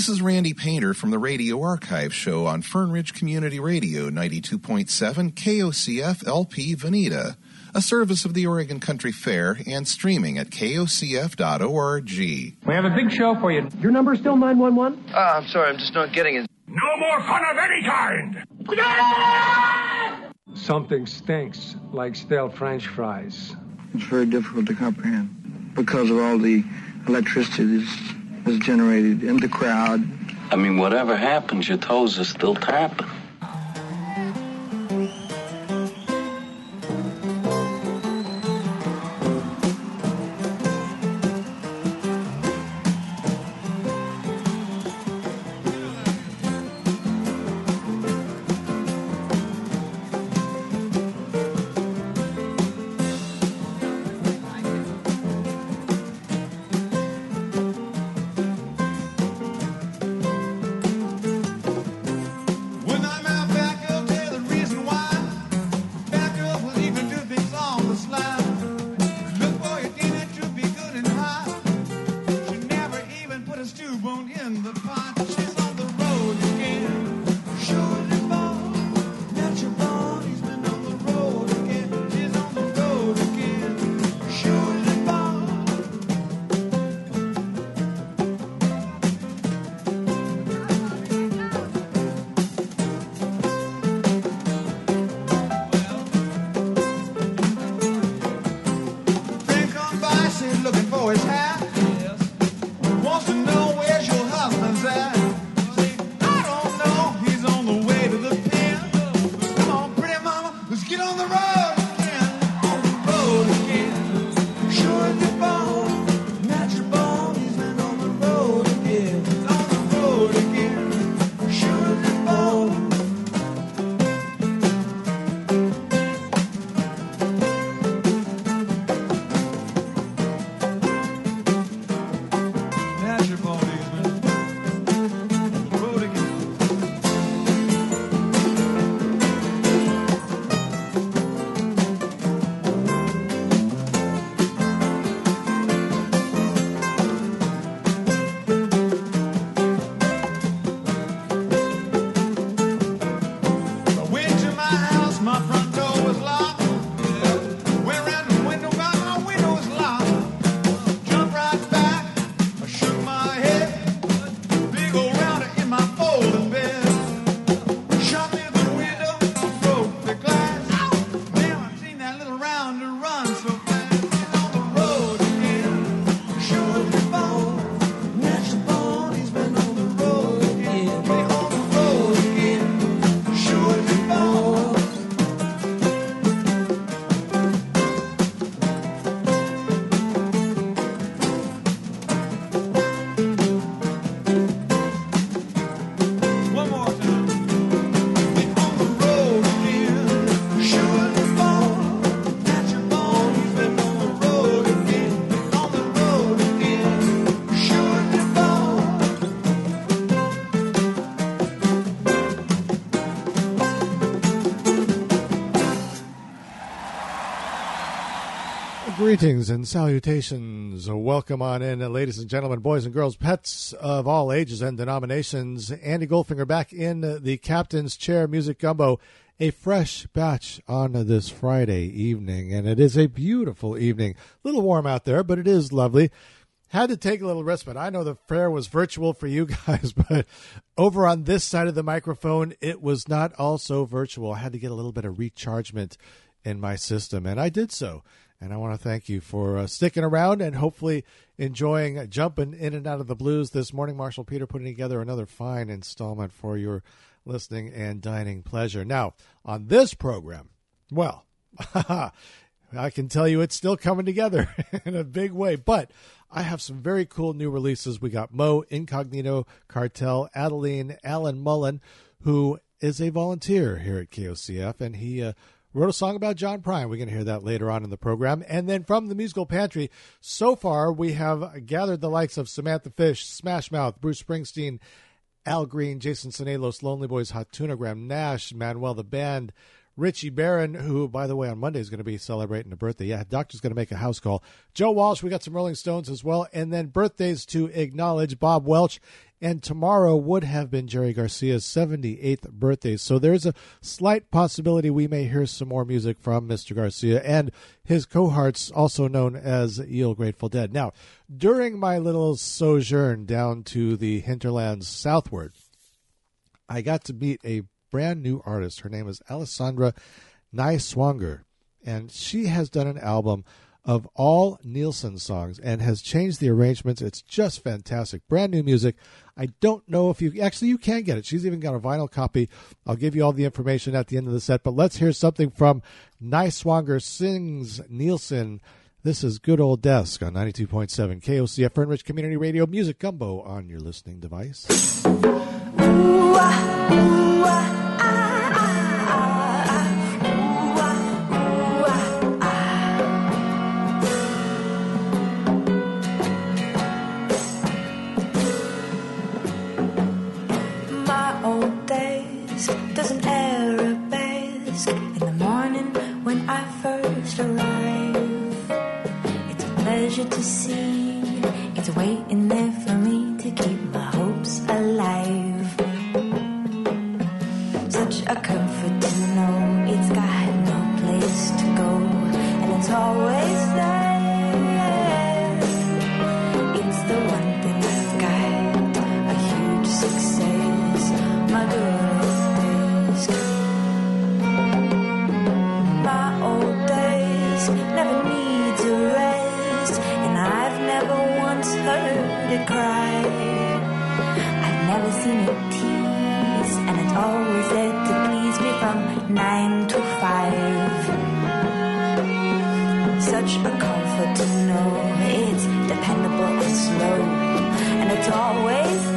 This is Randy Painter from the Radio Archive Show on Fern Ridge Community Radio 92.7 KOCF LP Veneta, a service of the Oregon Country Fair and streaming at kocf.org. We have a big show for you. Your number is still 911? Ah, I'm sorry, I'm just not getting it. No more fun of any kind! Something stinks like stale french fries. It's very difficult to comprehend because of all the electricity that's, that's generated in the crowd. I mean, whatever happens, your toes are still tapping. Greetings and salutations. Welcome on in, ladies and gentlemen, boys and girls, pets of all ages and denominations. Andy Goldfinger back in the captain's chair, Music Gumbo. A fresh batch on this Friday evening, and it is a beautiful evening. A little warm out there, but it is lovely. Had to take a little respite. I know the fair was virtual for you guys, but over on this side of the microphone, it was not also virtual. I had to get a little bit of rechargement in my system, and I did so. And I want to thank you for uh, sticking around and hopefully enjoying uh, jumping in and out of the blues this morning. Marshall Peter putting together another fine installment for your listening and dining pleasure. Now, on this program, well, I can tell you it's still coming together in a big way, but I have some very cool new releases. We got Mo Incognito Cartel, Adeline Allen Mullen, who is a volunteer here at KOCF, and he uh, wrote a song about John Prine. We're going to hear that later on in the program. And then from the musical pantry, so far we have gathered the likes of Samantha Fish, Smash Mouth, Bruce Springsteen, Al Green, Jason Sanelos, Lonely Boys, Hot Tuna Graham, Nash, Manuel the Band, Richie Barron, who, by the way, on Monday is going to be celebrating a birthday. Yeah, Doctor's going to make a house call. Joe Walsh, we got some Rolling Stones as well. And then birthdays to acknowledge Bob Welch. And tomorrow would have been Jerry Garcia's 78th birthday. So there's a slight possibility we may hear some more music from Mr. Garcia and his cohorts, also known as Eel Grateful Dead. Now, during my little sojourn down to the hinterlands southward, I got to meet a brand new artist. Her name is Alyssandra Nighswonger, and she has done an album of all Nilsson songs and has changed the arrangements. It's just fantastic. Brand new music. I don't know if you actually you can get it. She's even got a vinyl copy. I'll give you all the information at the end of the set, but let's hear something from Nighswonger sings Nilsson. This is Good Old Desk on 92.7 KOCF Fern Ridge Community Radio Music Gumbo on your listening device. my when I first arrive. It's a pleasure to see it's waiting there for me to keep my hopes alive. Such a comfort to know it's got no place to go and it's always there. It cry. I've never seen it tease, and it's always there to please me from nine to five such a comfort to know it's dependable and slow, and it's always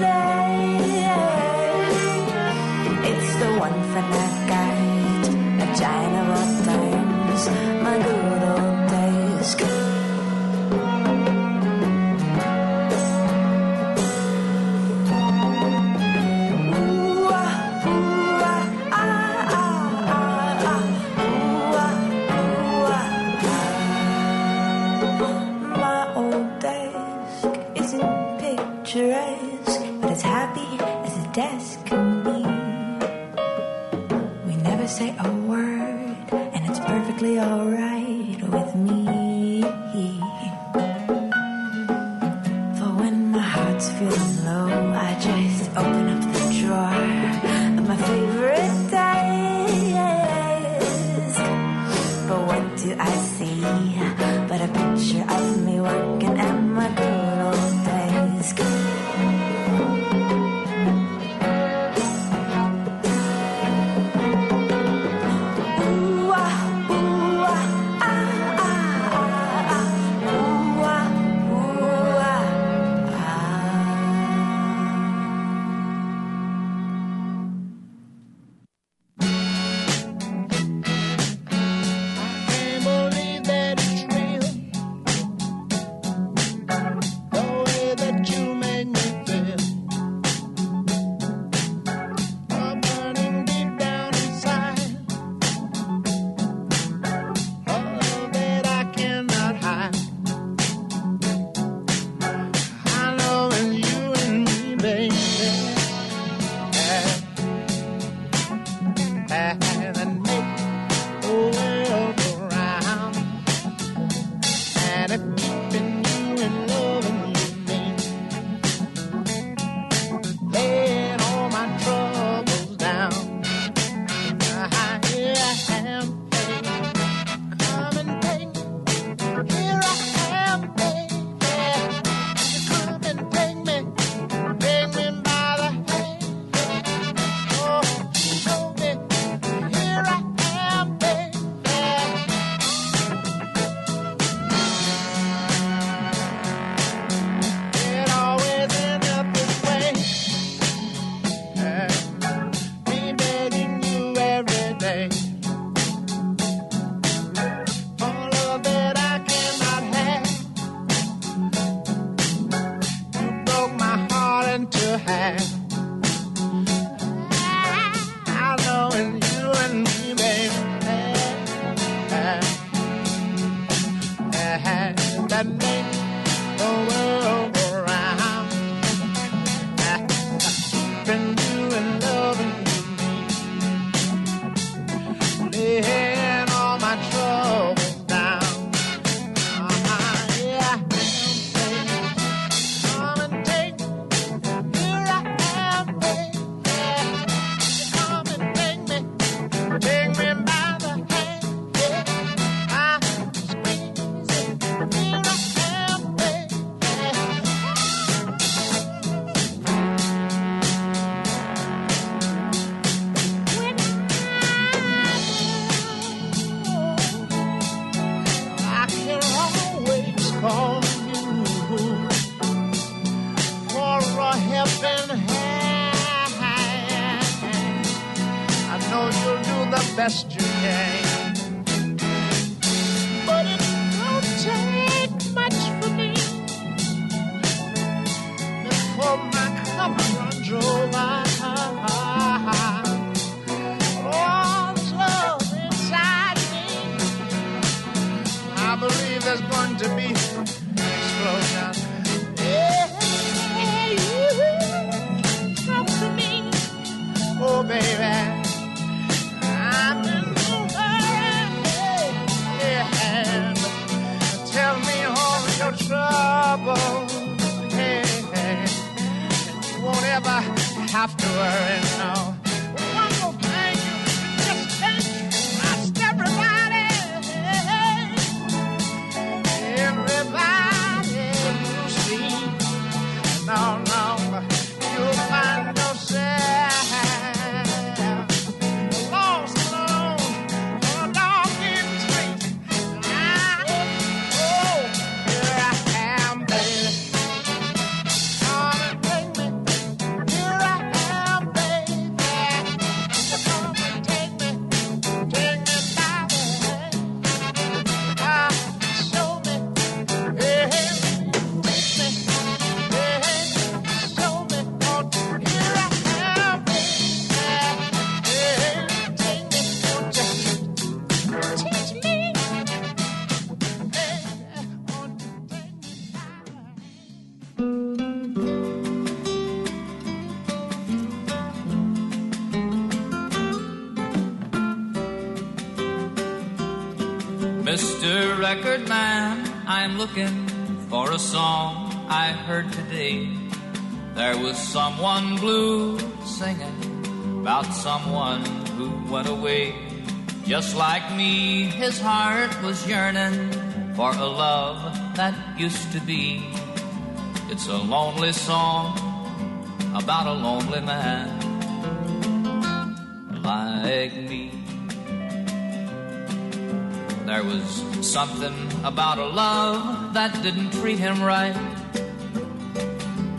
I'm looking for a song I heard today. There was someone blue singing about someone who went away. Just like me, his heart was yearning for a love that used to be. It's a lonely song about a lonely man like There was something about a love that didn't treat him right.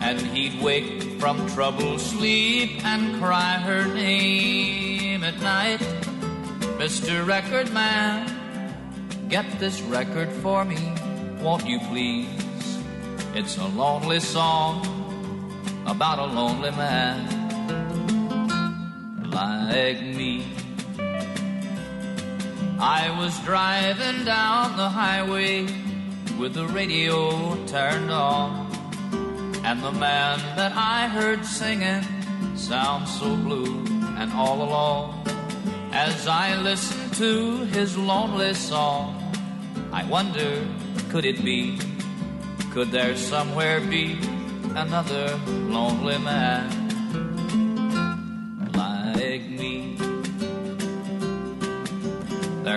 And he'd wake from troubled sleep and cry her name at night. Mr. Record Man, get this record for me, won't you please? It's a lonely song about a lonely man like me. I was driving down the highway with the radio turned on, and the man that I heard singing sounds so blue and all alone. As I listened to his lonely song, I wonder, could it be? Could there somewhere be another lonely man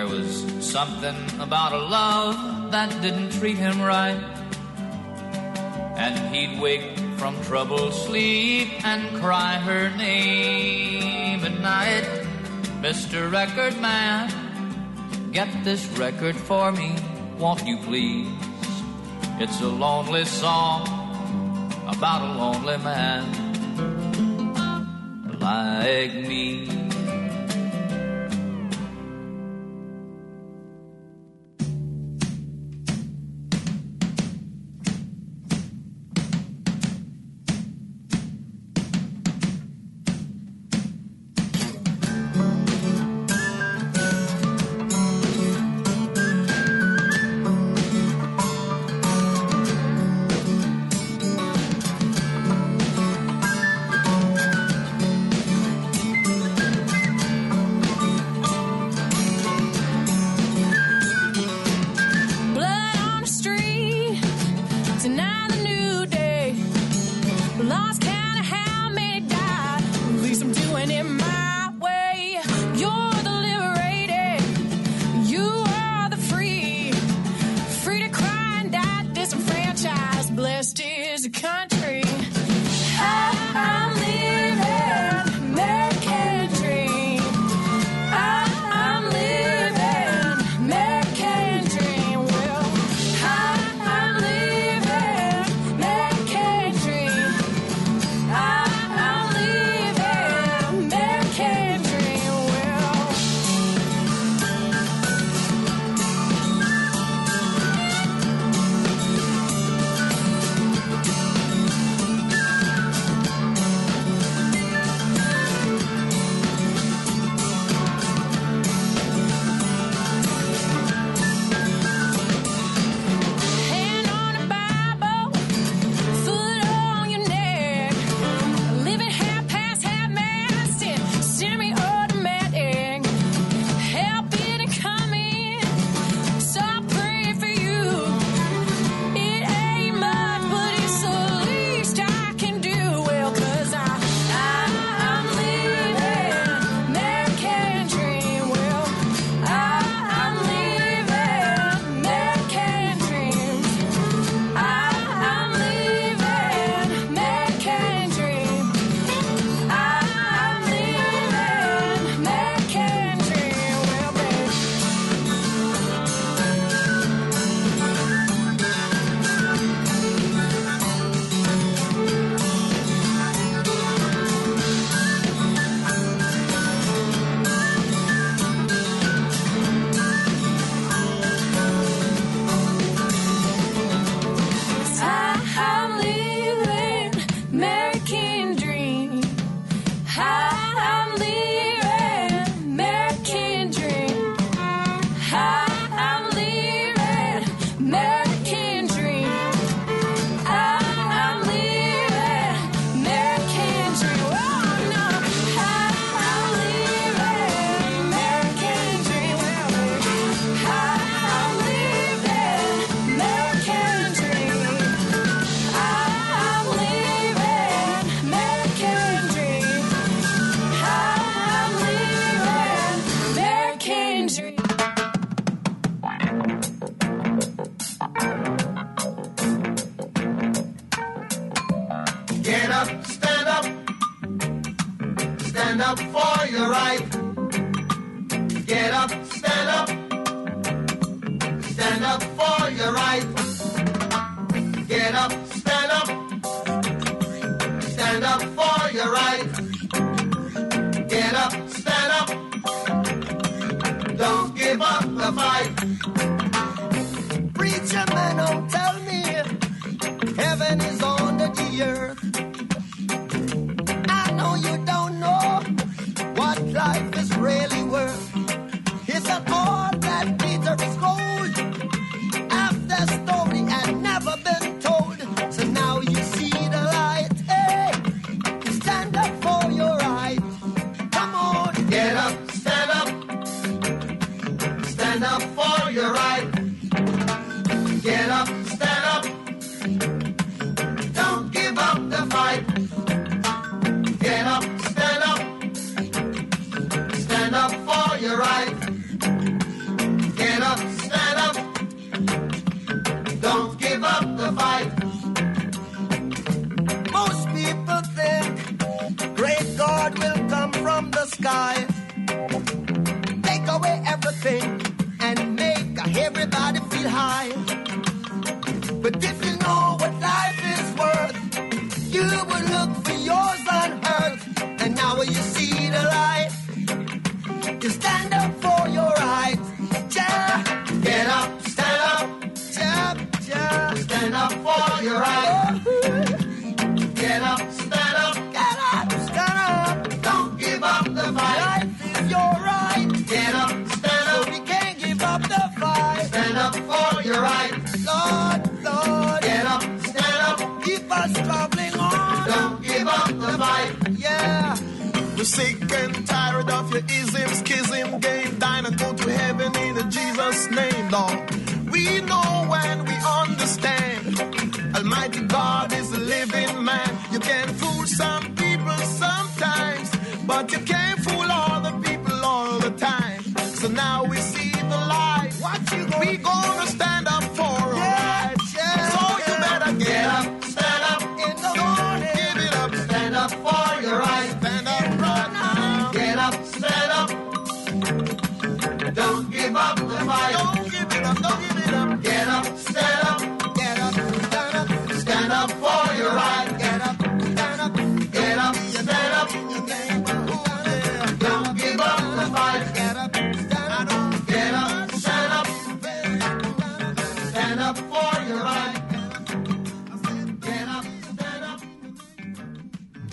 was something about a love that didn't treat him right. And he'd wake from troubled sleep and cry her name at night. Mr. Record Man, get this record for me, won't you please? It's a lonely song about a lonely man like me.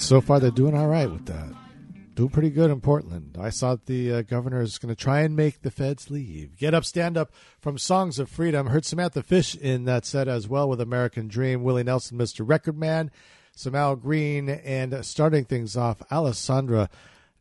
so far they're doing all right with that. Doing pretty good in Portland. I saw that the uh, governor is going to try and make the feds leave. Get Up, Stand Up from Songs of Freedom. Heard Samantha Fish in that set as well with American Dream. Willie Nelson, Mr. Record Man. Samal Green. And starting things off, Alyssandra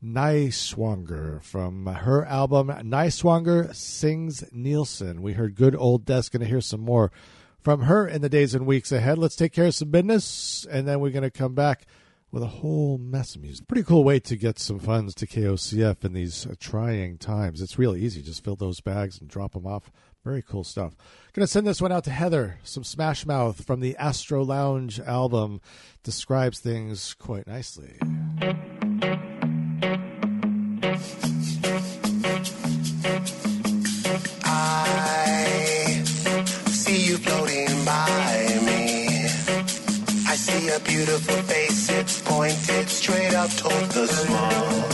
Nighswonger from her album Nyswanger Sings Nilsson. We heard Good Old Des. Going to hear some more from her in the days and weeks ahead. Let's take care of some business, and then we're going to come back – with a whole mess of music. Pretty cool way to get some funds to KOCF in these uh, trying times. It's really easy. Just fill those bags and drop them off. Very cool stuff. Gonna send this one out to Heather. Some Smash Mouth from the Astro Lounge album describes things quite nicely. I see you floating by me. I see a beautiful face head straight up toward the small.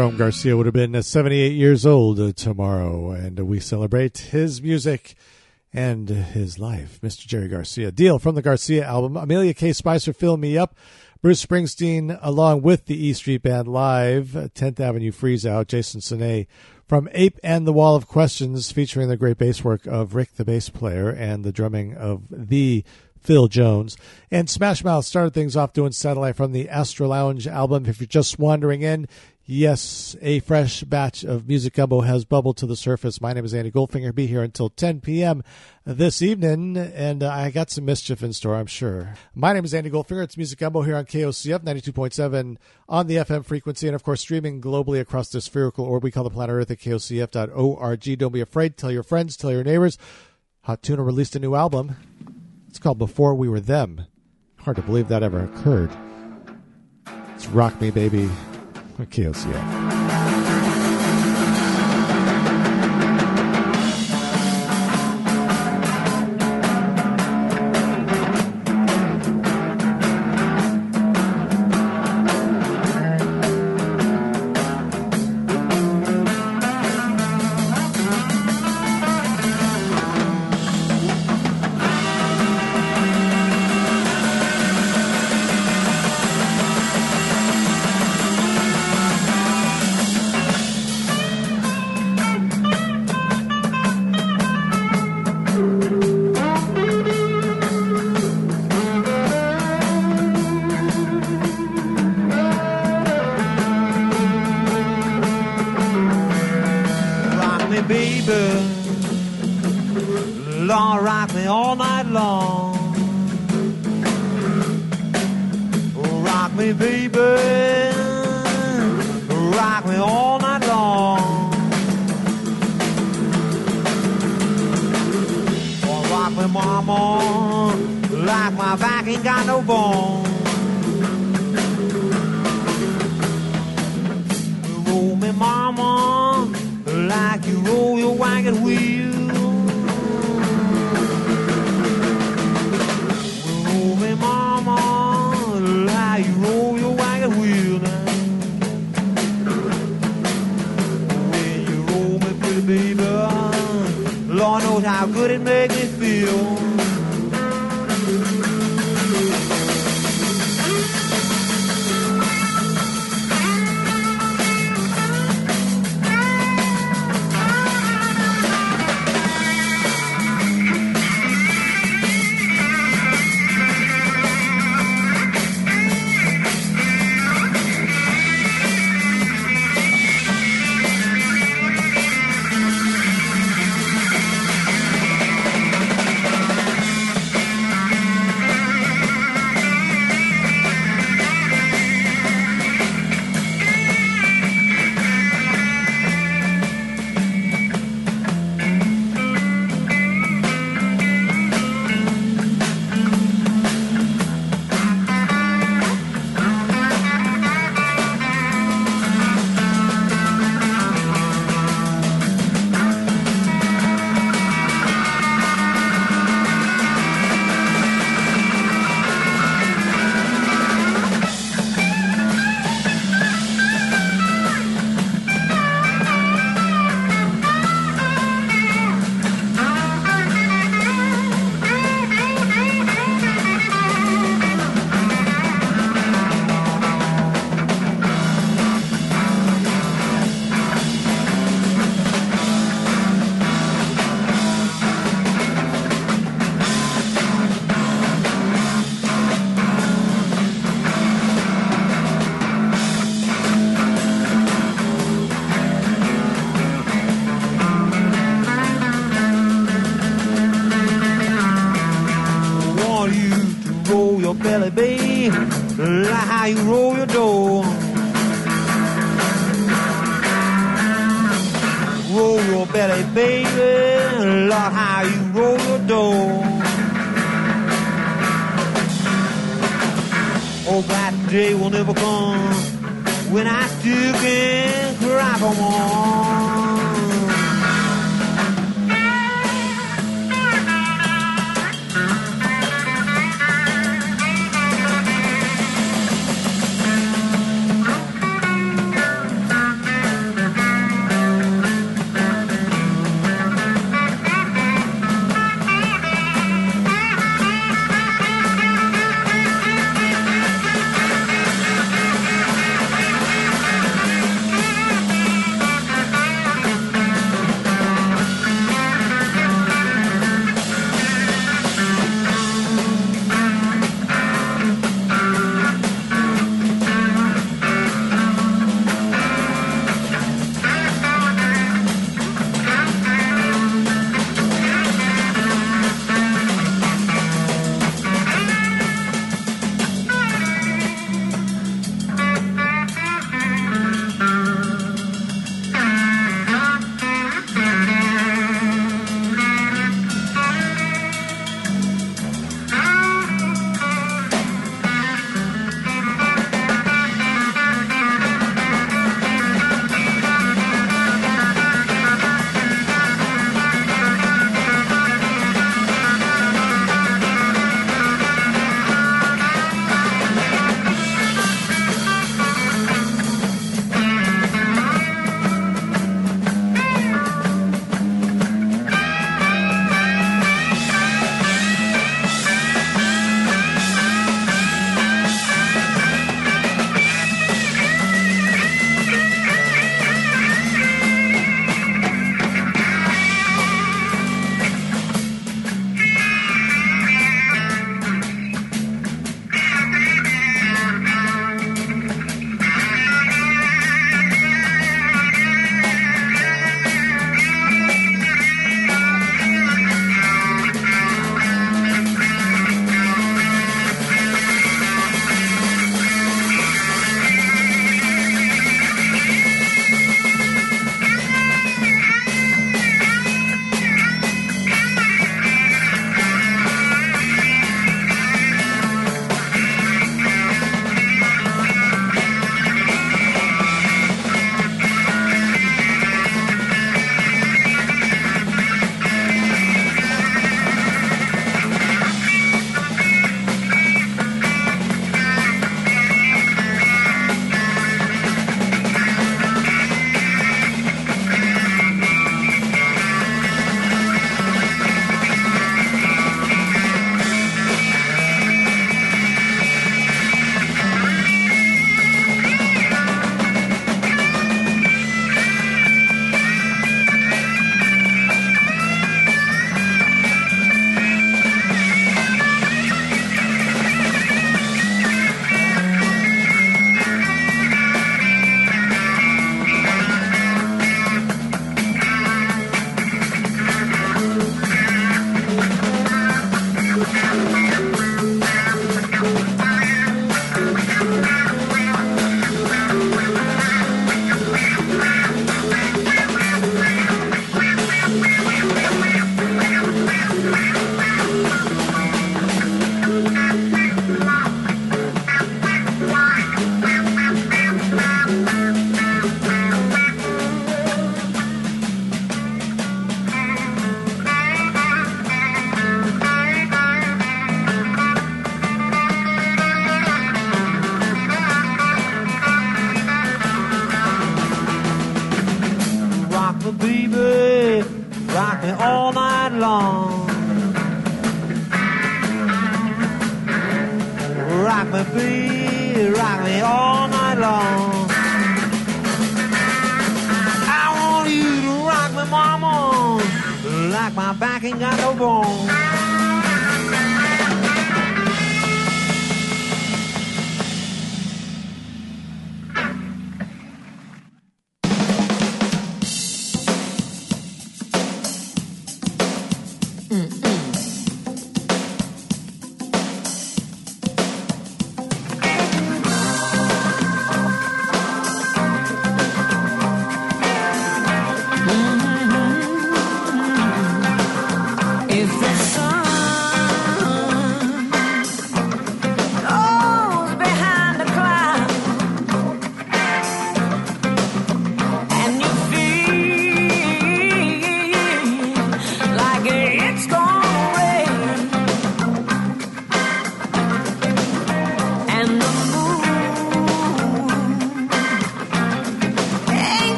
Jerome Garcia would have been 78 years old uh, tomorrow, and we celebrate his music and his life. Mr. Jerry Garcia. Deal from the Garcia album. Amilia K. Spicer, Fill Me Up. Bruce Springsteen, along with the E Street Band live, 10th Avenue Freeze Out. Jason Sine from Ape and the Wall of Questions, featuring the great bass work of Rick, the bass player, and the drumming of the Phil Jones. And Smash Mouth started things off doing Satellite from the Astro Lounge album. If you're just wandering in, yes, a fresh batch of Music Gumbo has bubbled to the surface. My name is Andy Goldfinger. Be here until 10 p.m. this evening, and uh, I got some mischief in store, I'm sure. My name is Andy Goldfinger. It's Music Gumbo here on KOCF 92.7 on the FM frequency, and of course, streaming globally across the spherical orb we call the planet Earth at KOCF.org. Don't be afraid. Tell your friends, tell your neighbors. Hot Tuna released a new album. It's called Before We Were Them. Hard to believe that ever occurred. It's Rock Me Baby KOCF.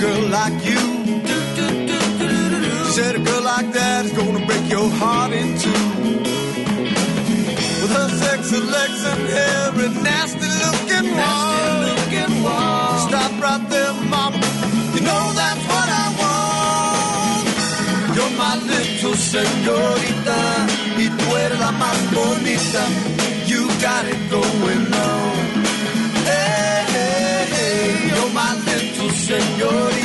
Girl like you. She said a girl like that is gonna break your heart in two. With her sexy legs and hair and nasty looking walk. Stop right there, mama. You know that's what I want. You're my little señorita. Y tú eres la más bonita. You got it going on. Señorita.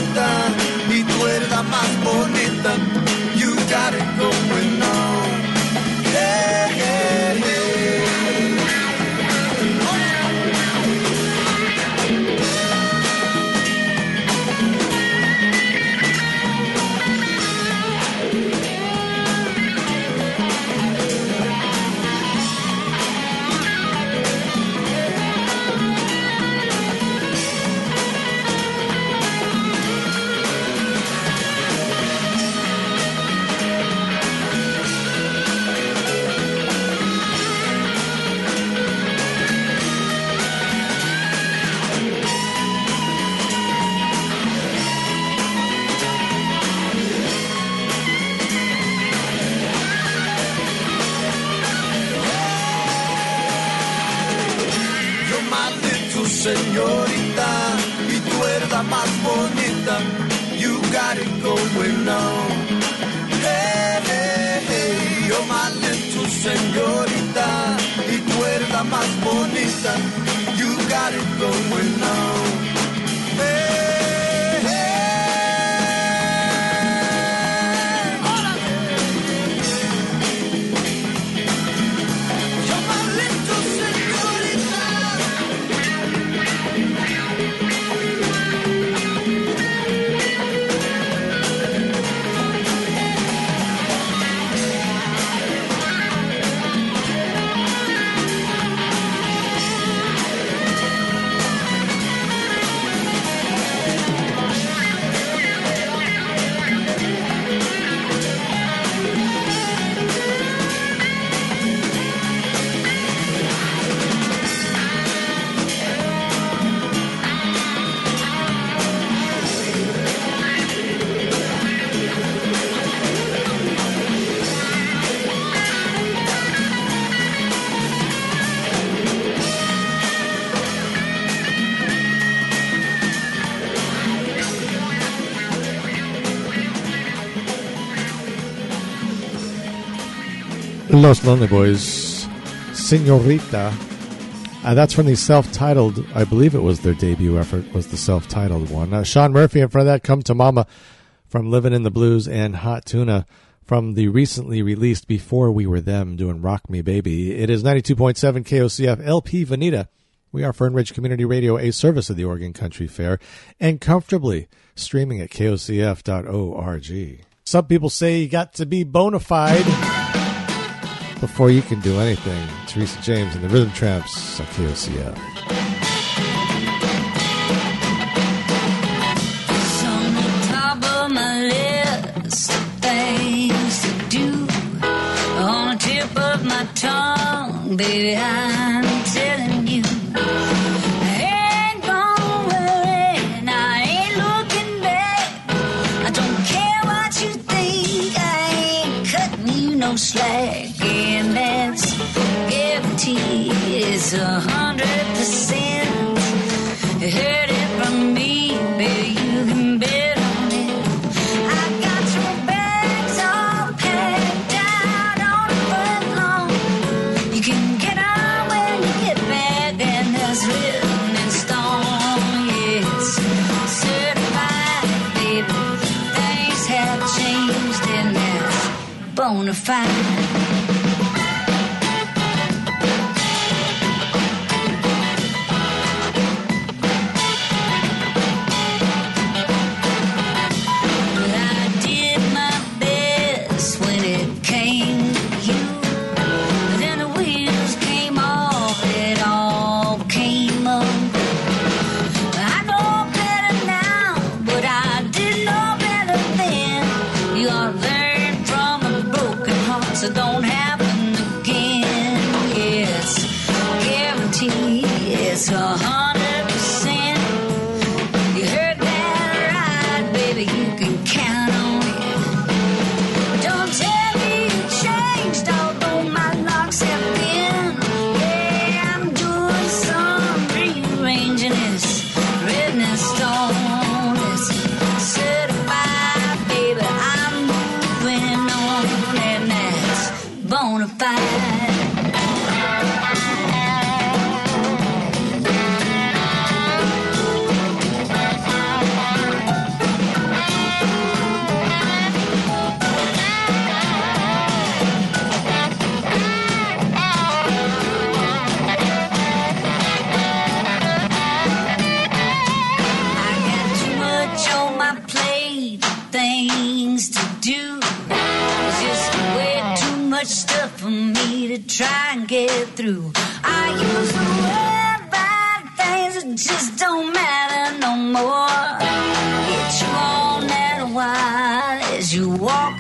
Los Lonely Boys, Senorita. Uh, that's from the self-titled, I believe it was their debut effort, was the self-titled one. Uh, Sean Murphy, in front of that, Come to Mama from Living in the Blues and Hot Tuna from the recently released Before We Were Them doing Rock Me Baby. It is 92.7 KOCF LP Veneta. We are Fern Ridge Community Radio, a service of the Oregon Country Fair, and comfortably streaming at kocf.org. Some people say you got to be bona fide before you can do anything. Teresa James and the Rhythm Tramps on KOCF. on the top it's a hundred percent. Heard it from me, baby, you can bet on it. I got bags all packed out on a. You can get when you get that's written in stone. It's certified, baby. Things have changed, and bona fide. get through. I used to worry bad things that just don't matter no more. Get you on that why as you walk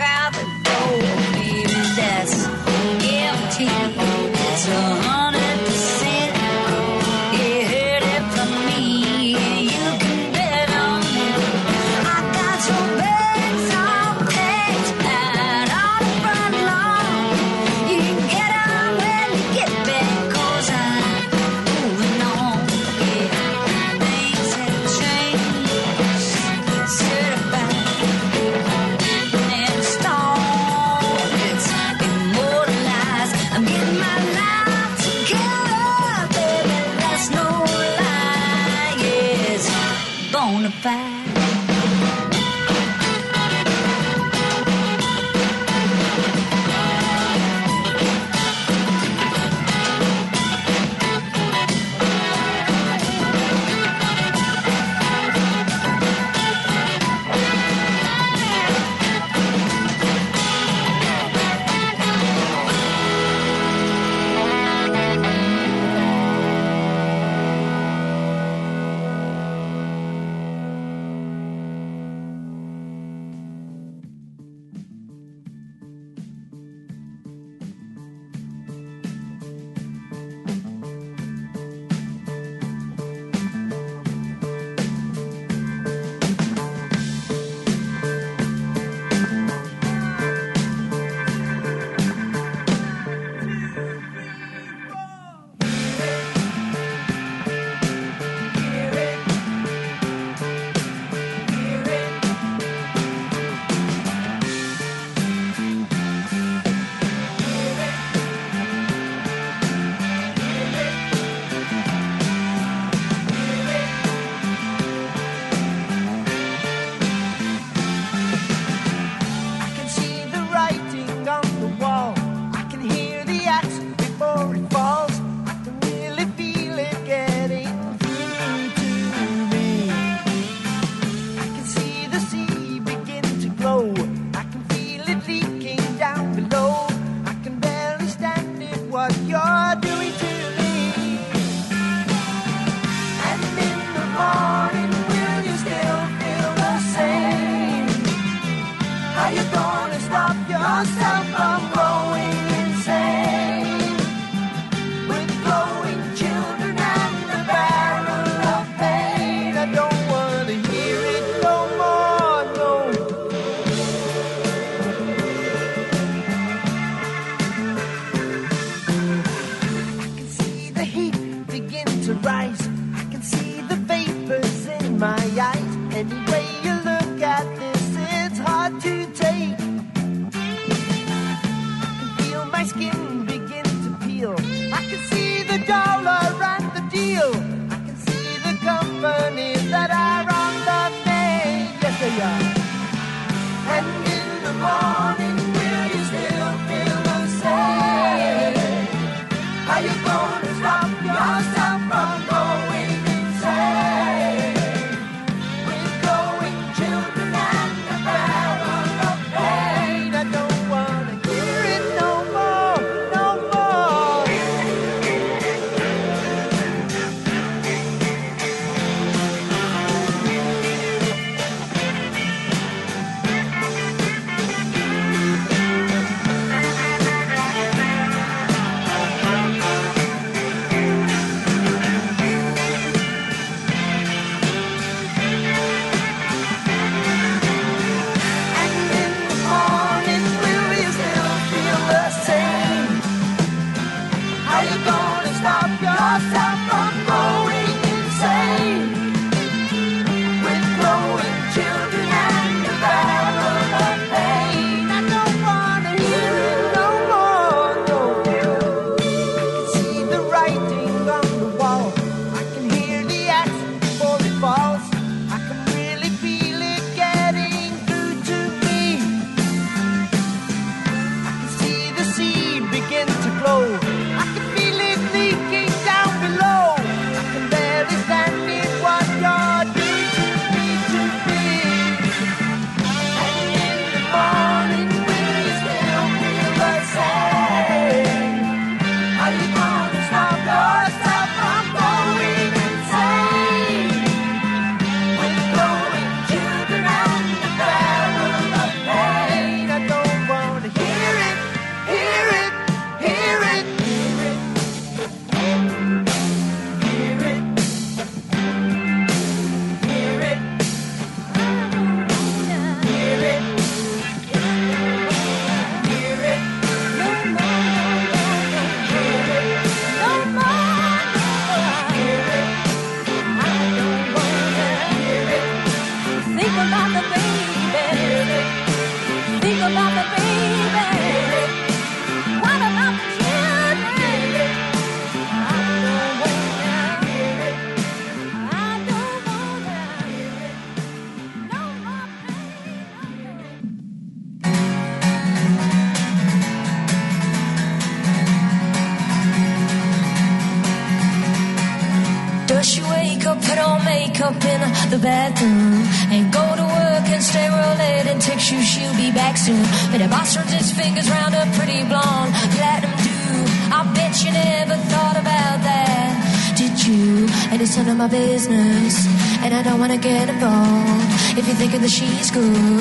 she's good.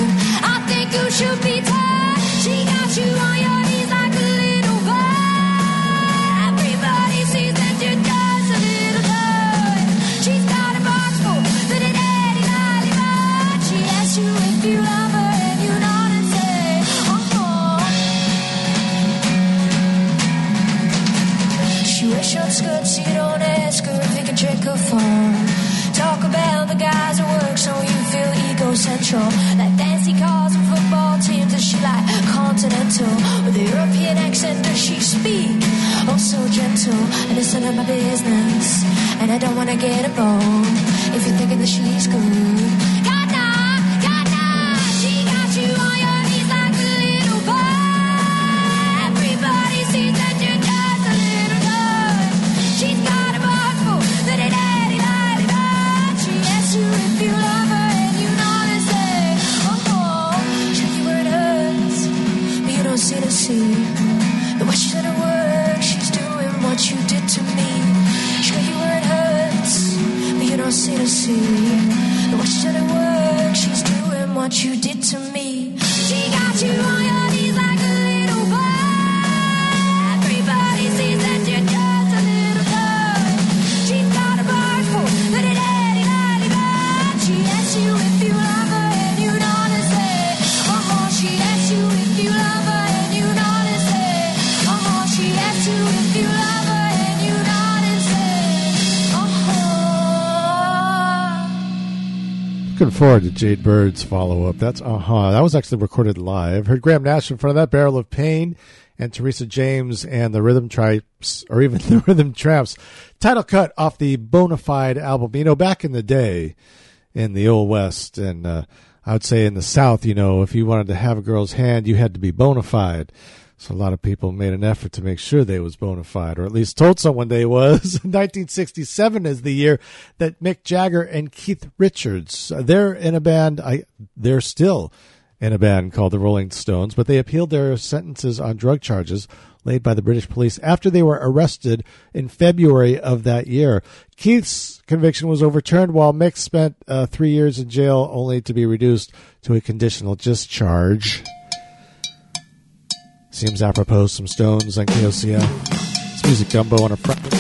Jade Bird's follow up. That's Aha. Uh-huh. That was actually recorded live. Heard Graham Nash in front of that Barrel of Pain and Teresa James and the Rhythm Trips, or even the Rhythm Tramps. Title cut off the Bonafide album. You know, back in the day in the Old West, and uh, I would say in the South, you know, if you wanted to have a girl's hand, you had to be bona fide. So a lot of people made an effort to make sure they was bona fide, or at least told someone they was. 1967 is the year that Mick Jagger and Keith Richards uh, they're in a band. I they're still in a band called the Rolling Stones, but they appealed their sentences on drug charges laid by the British police after they were arrested in February of that year. Keith's conviction was overturned while Mick spent uh, three years in jail, only to be reduced to a conditional discharge. Seems apropos some stones on KOCF. It's Music Gumbo on a Friday.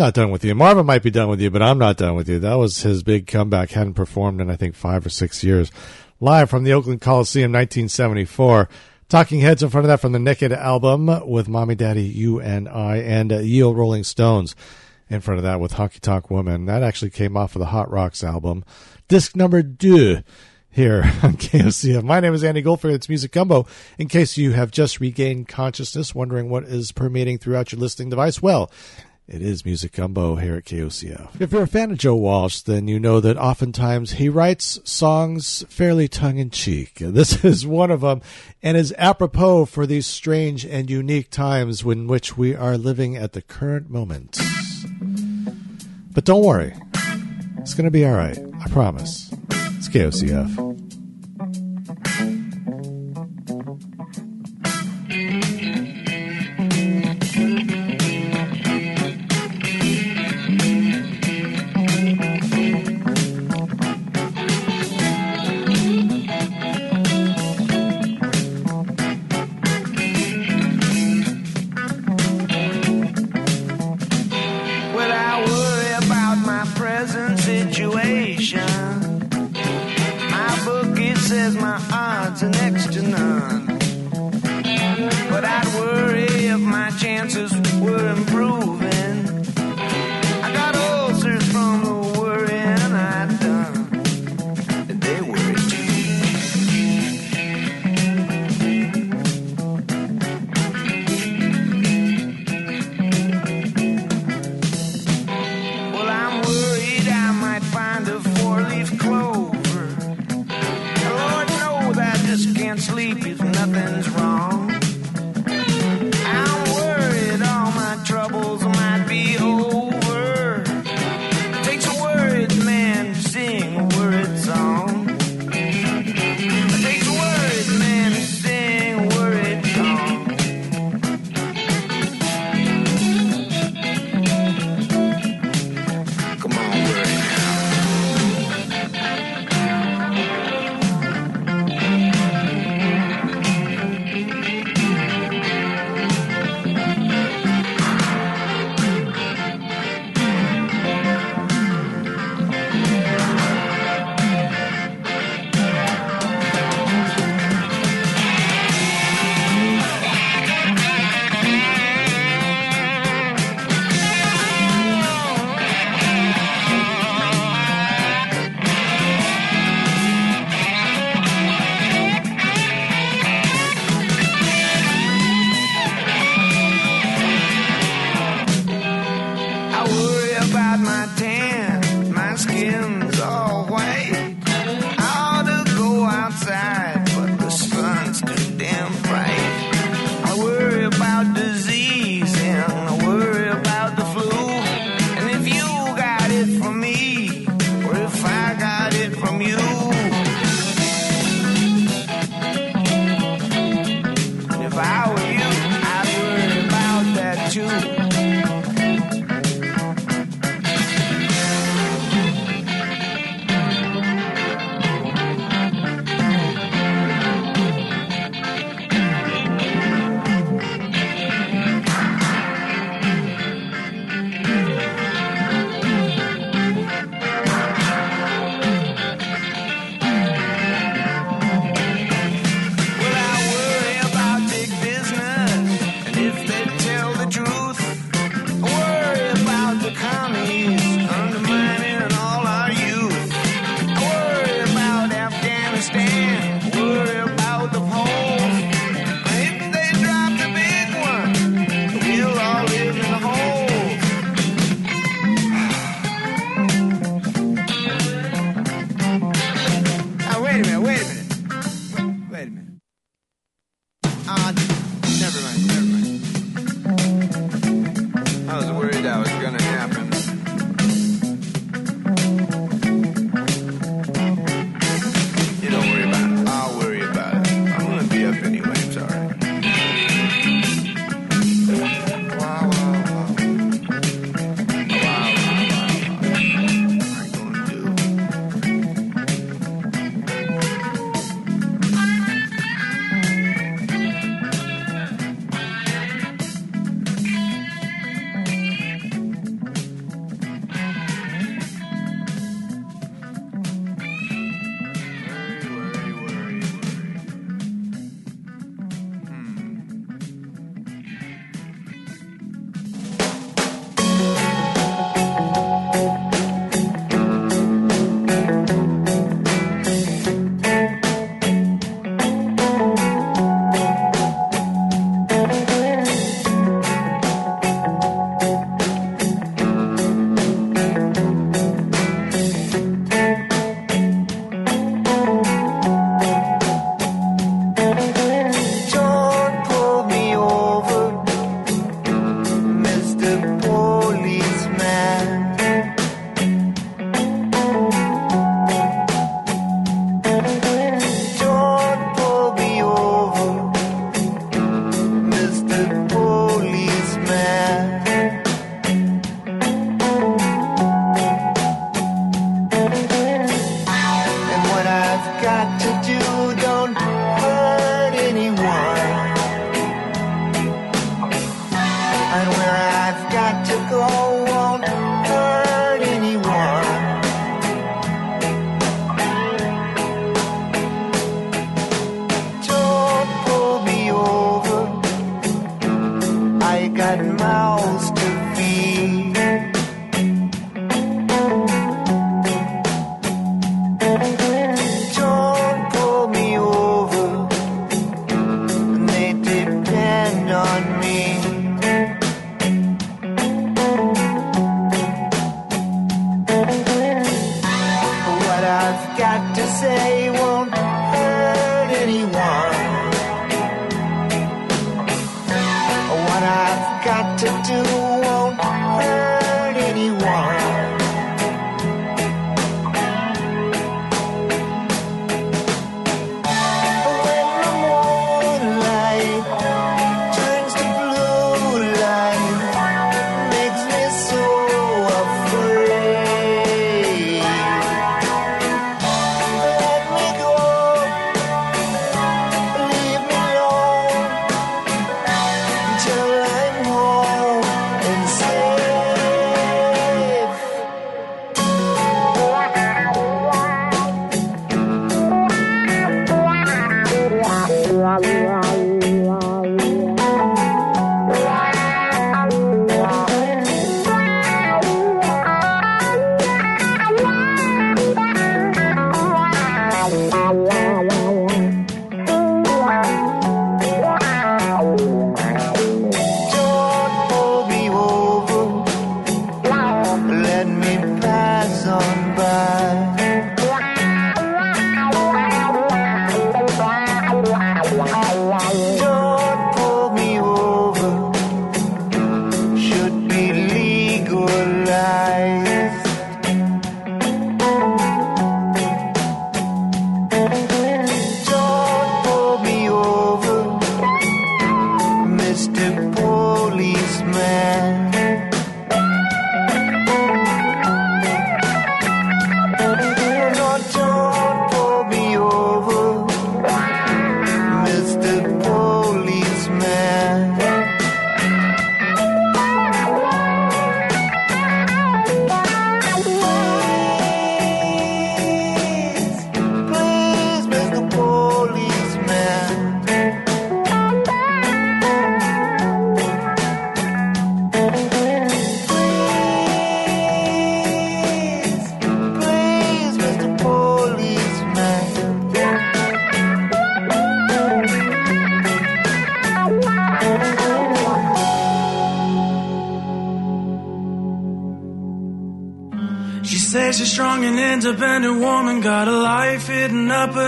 Not done with you. Marvin might be done with you, but I'm not done with you. That was his big comeback. Hadn't performed in, I think, five or six years. Live from the Oakland Coliseum, 1974. Talking Heads in front of that from the Naked album with Mommy Daddy, You and I, and uh, Rolling Stones in front of that with Honky Tonk Woman. That actually came off of the Hot Rocks album. Disc number two here on KOCF. My name is Andy Goldfinger. It's Music Gumbo. In case you have just regained consciousness, wondering what is permeating throughout your listening device, well, it is Music Gumbo here at KOCF. If you're a fan of Joe Walsh, then you know that oftentimes he writes songs fairly tongue in cheek. This is one of them and is apropos for these strange and unique times in which we are living at the current moment. But don't worry, it's going to be all right. I promise. It's KOCF.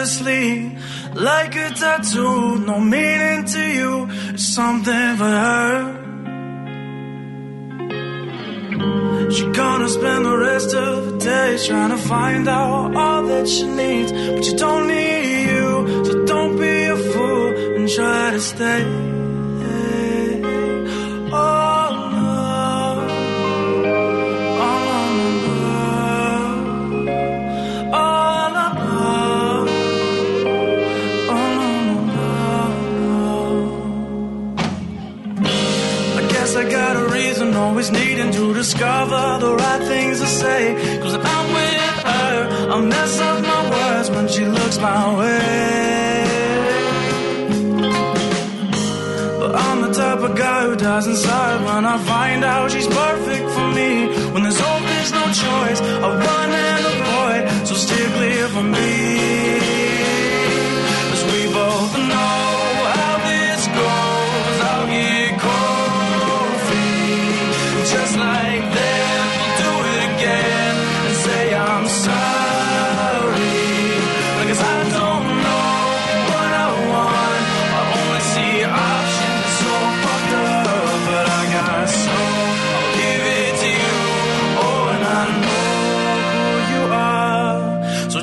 endlessly like a tattoo. No meaning to you, it's something for her. She gonna spend the rest of the day trying to find out all that she needs, but you don't need.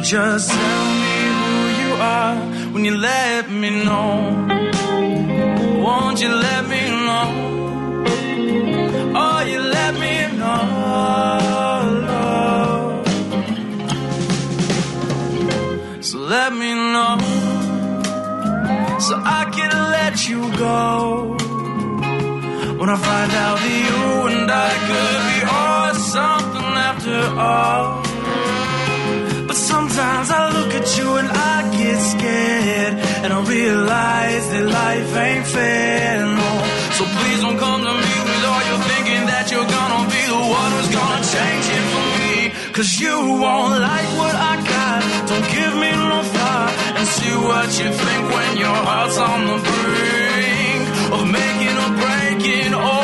Just tell me who you are when you let me know. Won't you let me know? Oh, you let me know. So let me know. So I can let you go. When I find out that you and I could be or something after all. scared, and I realize that life ain't fair. No, so please don't come to me with all your thinking that you're gonna be the one who's gonna change it for me. Cause you won't like what I got. Don't give me no thought and see what you think when your heart's on the brink of making or breaking. Or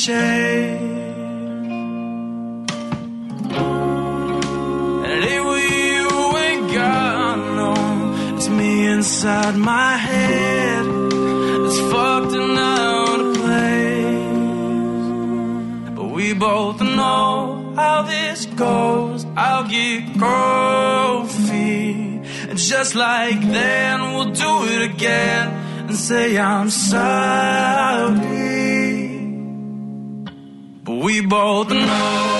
shame. Anyway, you ain't got no. It's me inside my head. It's fucked and out of place. But we both know how this goes. I'll get goofy. And just like then, we'll do it again and say, I'm sorry we both know.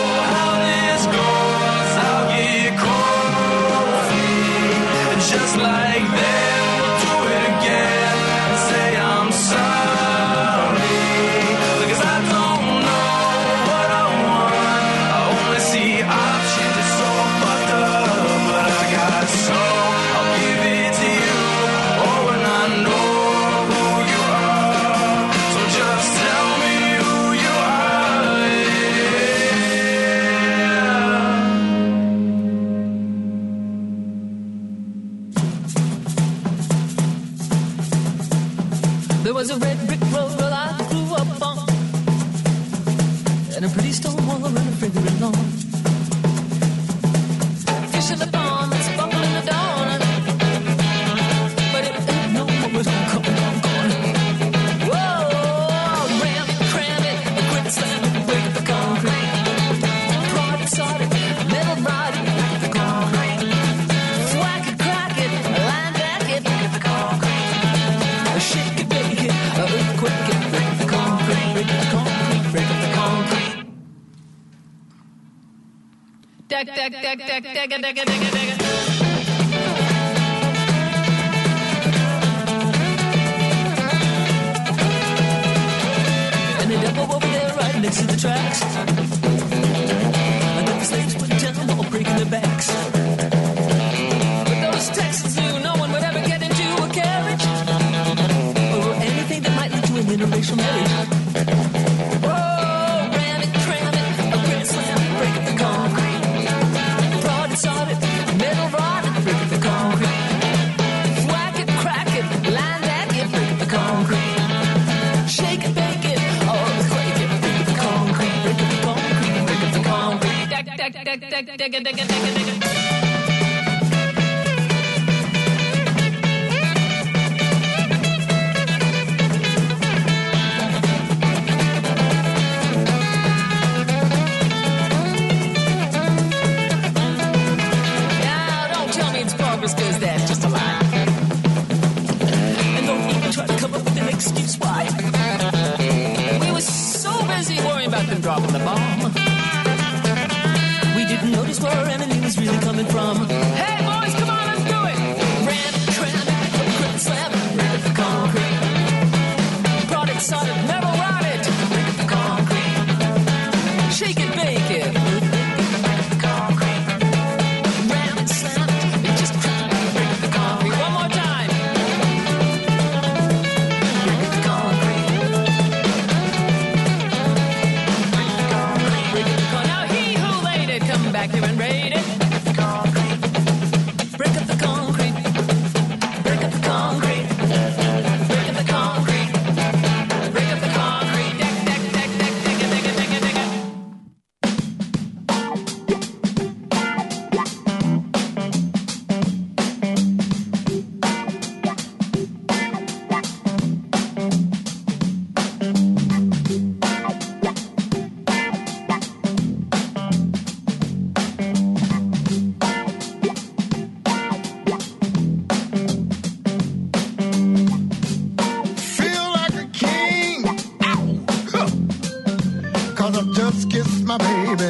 And the devil over there right next to the tracks. I got the slaves put down while breaking their backs. But those Texans knew no one would ever get into a carriage over anything that might lead to an interracial marriage. dig dig dig dig dig dig dig just kissed my baby.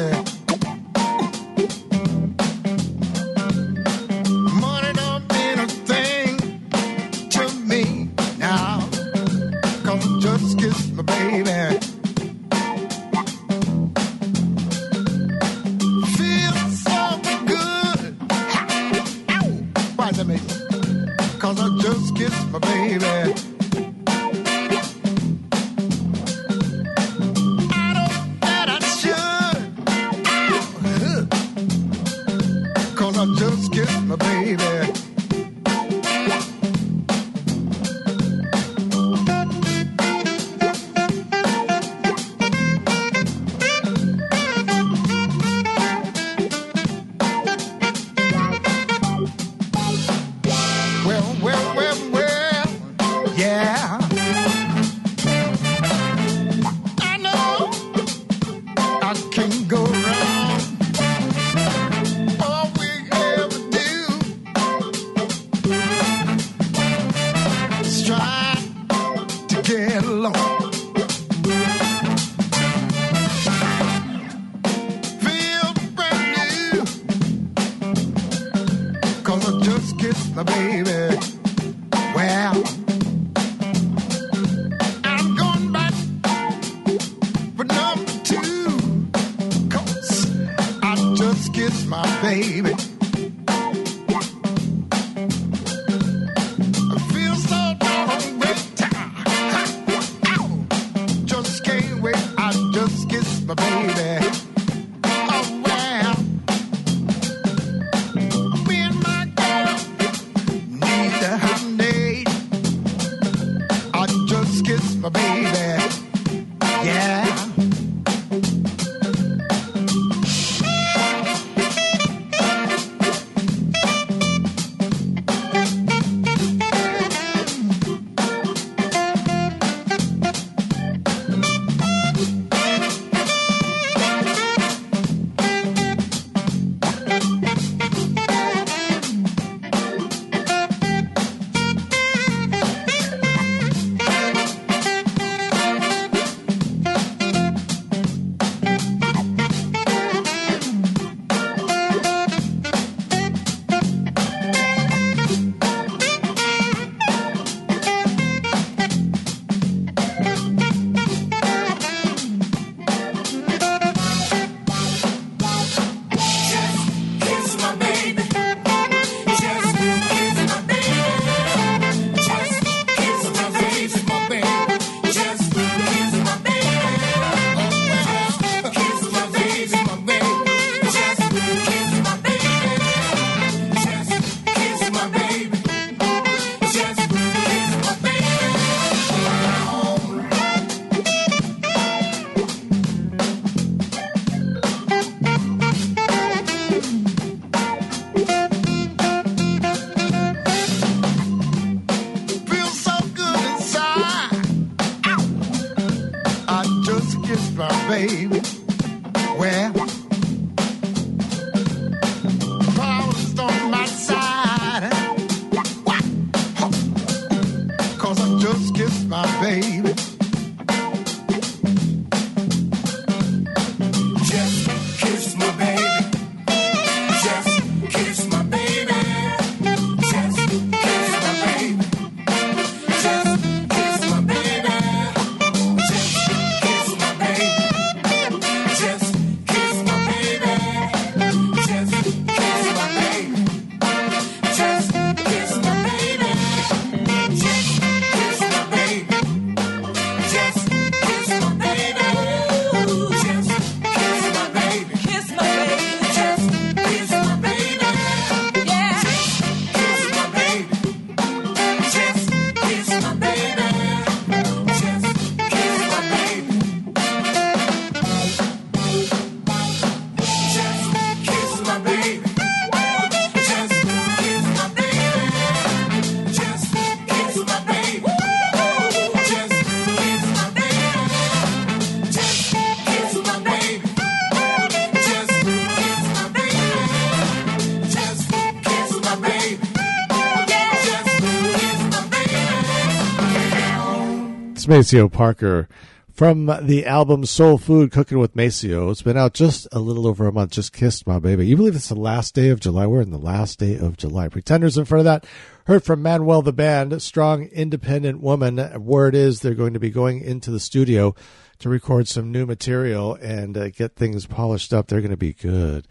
Maceo Parker from the album Soul Food Cooking with Maceo. It's been out just a little over a month. Just kissed my baby. You believe it's the last day of July? We're in the last day of July. Pretenders in front of that. Heard from Manuel the band, strong, independent woman. Word is they're going to be going into the studio to record some new material and uh, get things polished up. They're going to be good.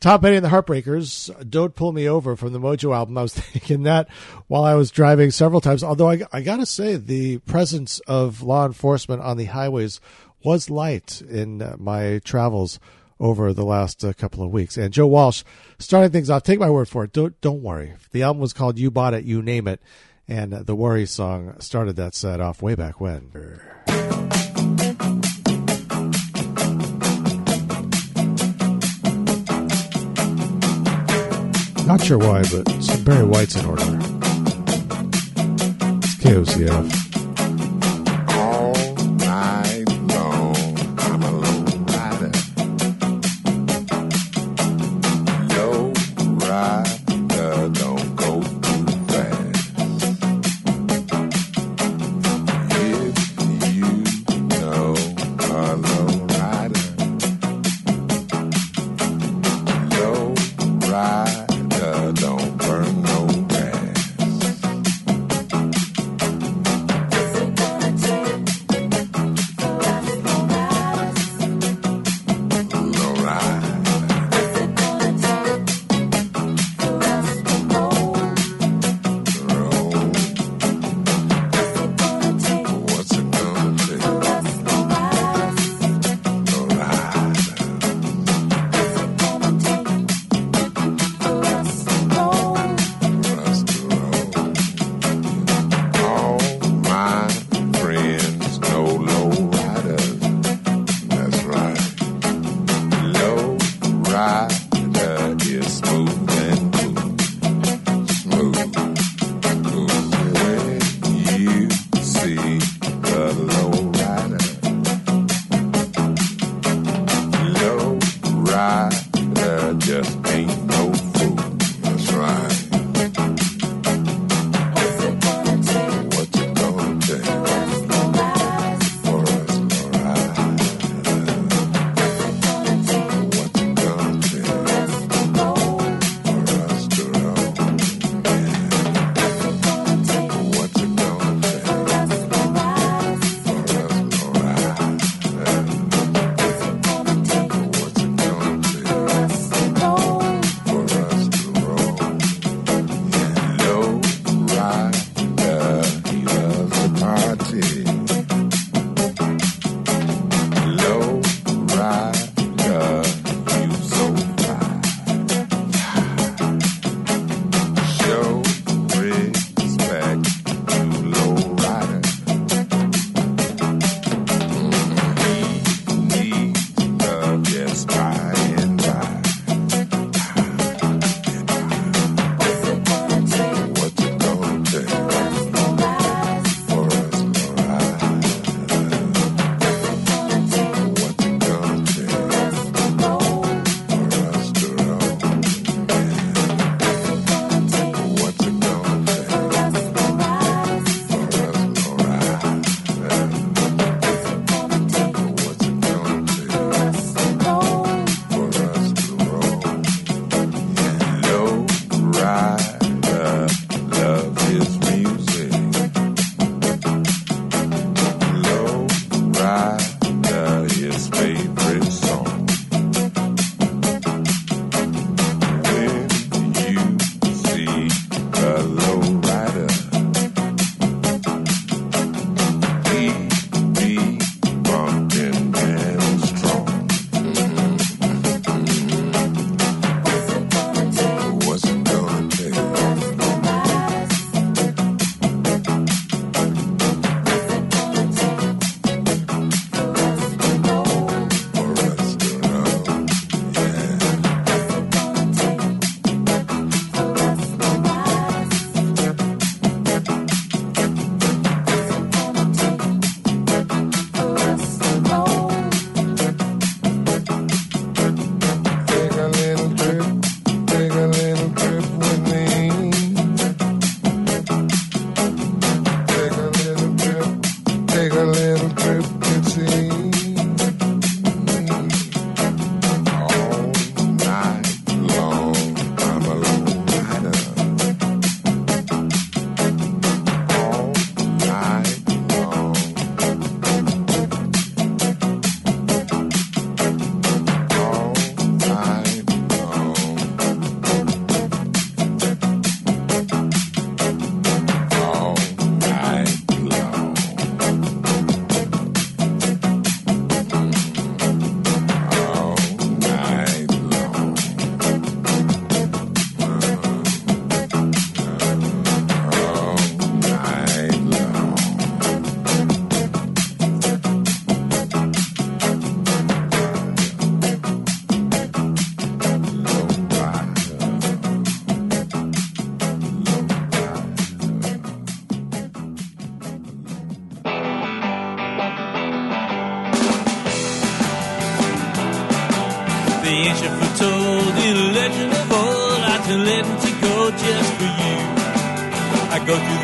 Tom Petty and the Heartbreakers, Don't Pull Me Over from the Mojo album. I was thinking that while I was driving several times. Although I, I got to say, the presence of law enforcement on the highways was light in uh, my travels over the last uh, couple of weeks. And Joe Walsh starting things off. Take my word for it. Don't don't worry. The album was called "You Bought It, You Name It," and the "Worry" song started that set off way back when. Not sure why, but Barry White's in order. It's KOCF.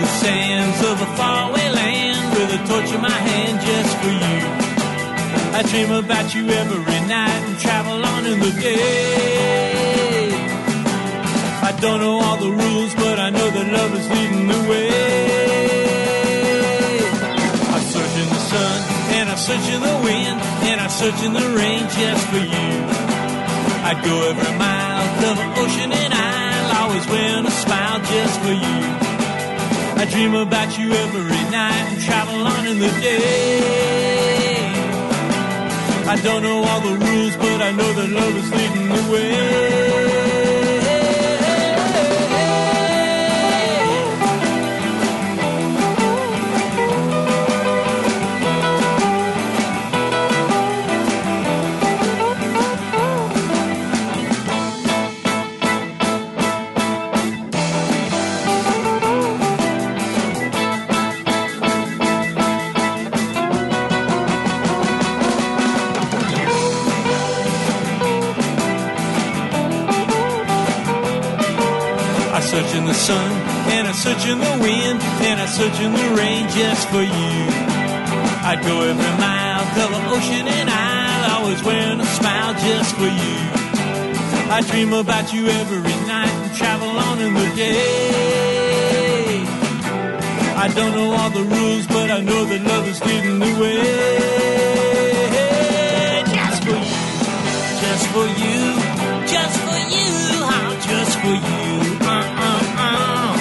The sands of a faraway land with a torch in my hand just for you. I dream about you every night and travel on in the day. I don't know all the rules, but I know that love is leading the way. I search in the sun, and I search in the wind, and I search in the rain just for you. I'd go every mile, cover ocean and I'll always wear a smile just for you. I dream about you every night and travel on in the day. I don't know all the rules, but I know that love is leading the way. Sun, and I search in the wind, and I search in the rain just for you. I'd go every mile, cover ocean and I'll always wearing a smile just for you. I dream about you every night and travel on in the day. I don't know all the rules, but I know that love is getting the way. Just for you, just for you, just for you, how just for you. Uh-uh-uh.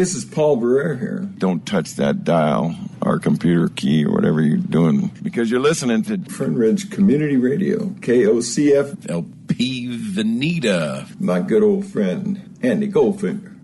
this is Paul Barrera here. Don't touch that dial or computer key or whatever you're doing because you're listening to Fern Ridge Community Radio, KOCF. LP Veneta. My good old friend, Andy Goldfinger.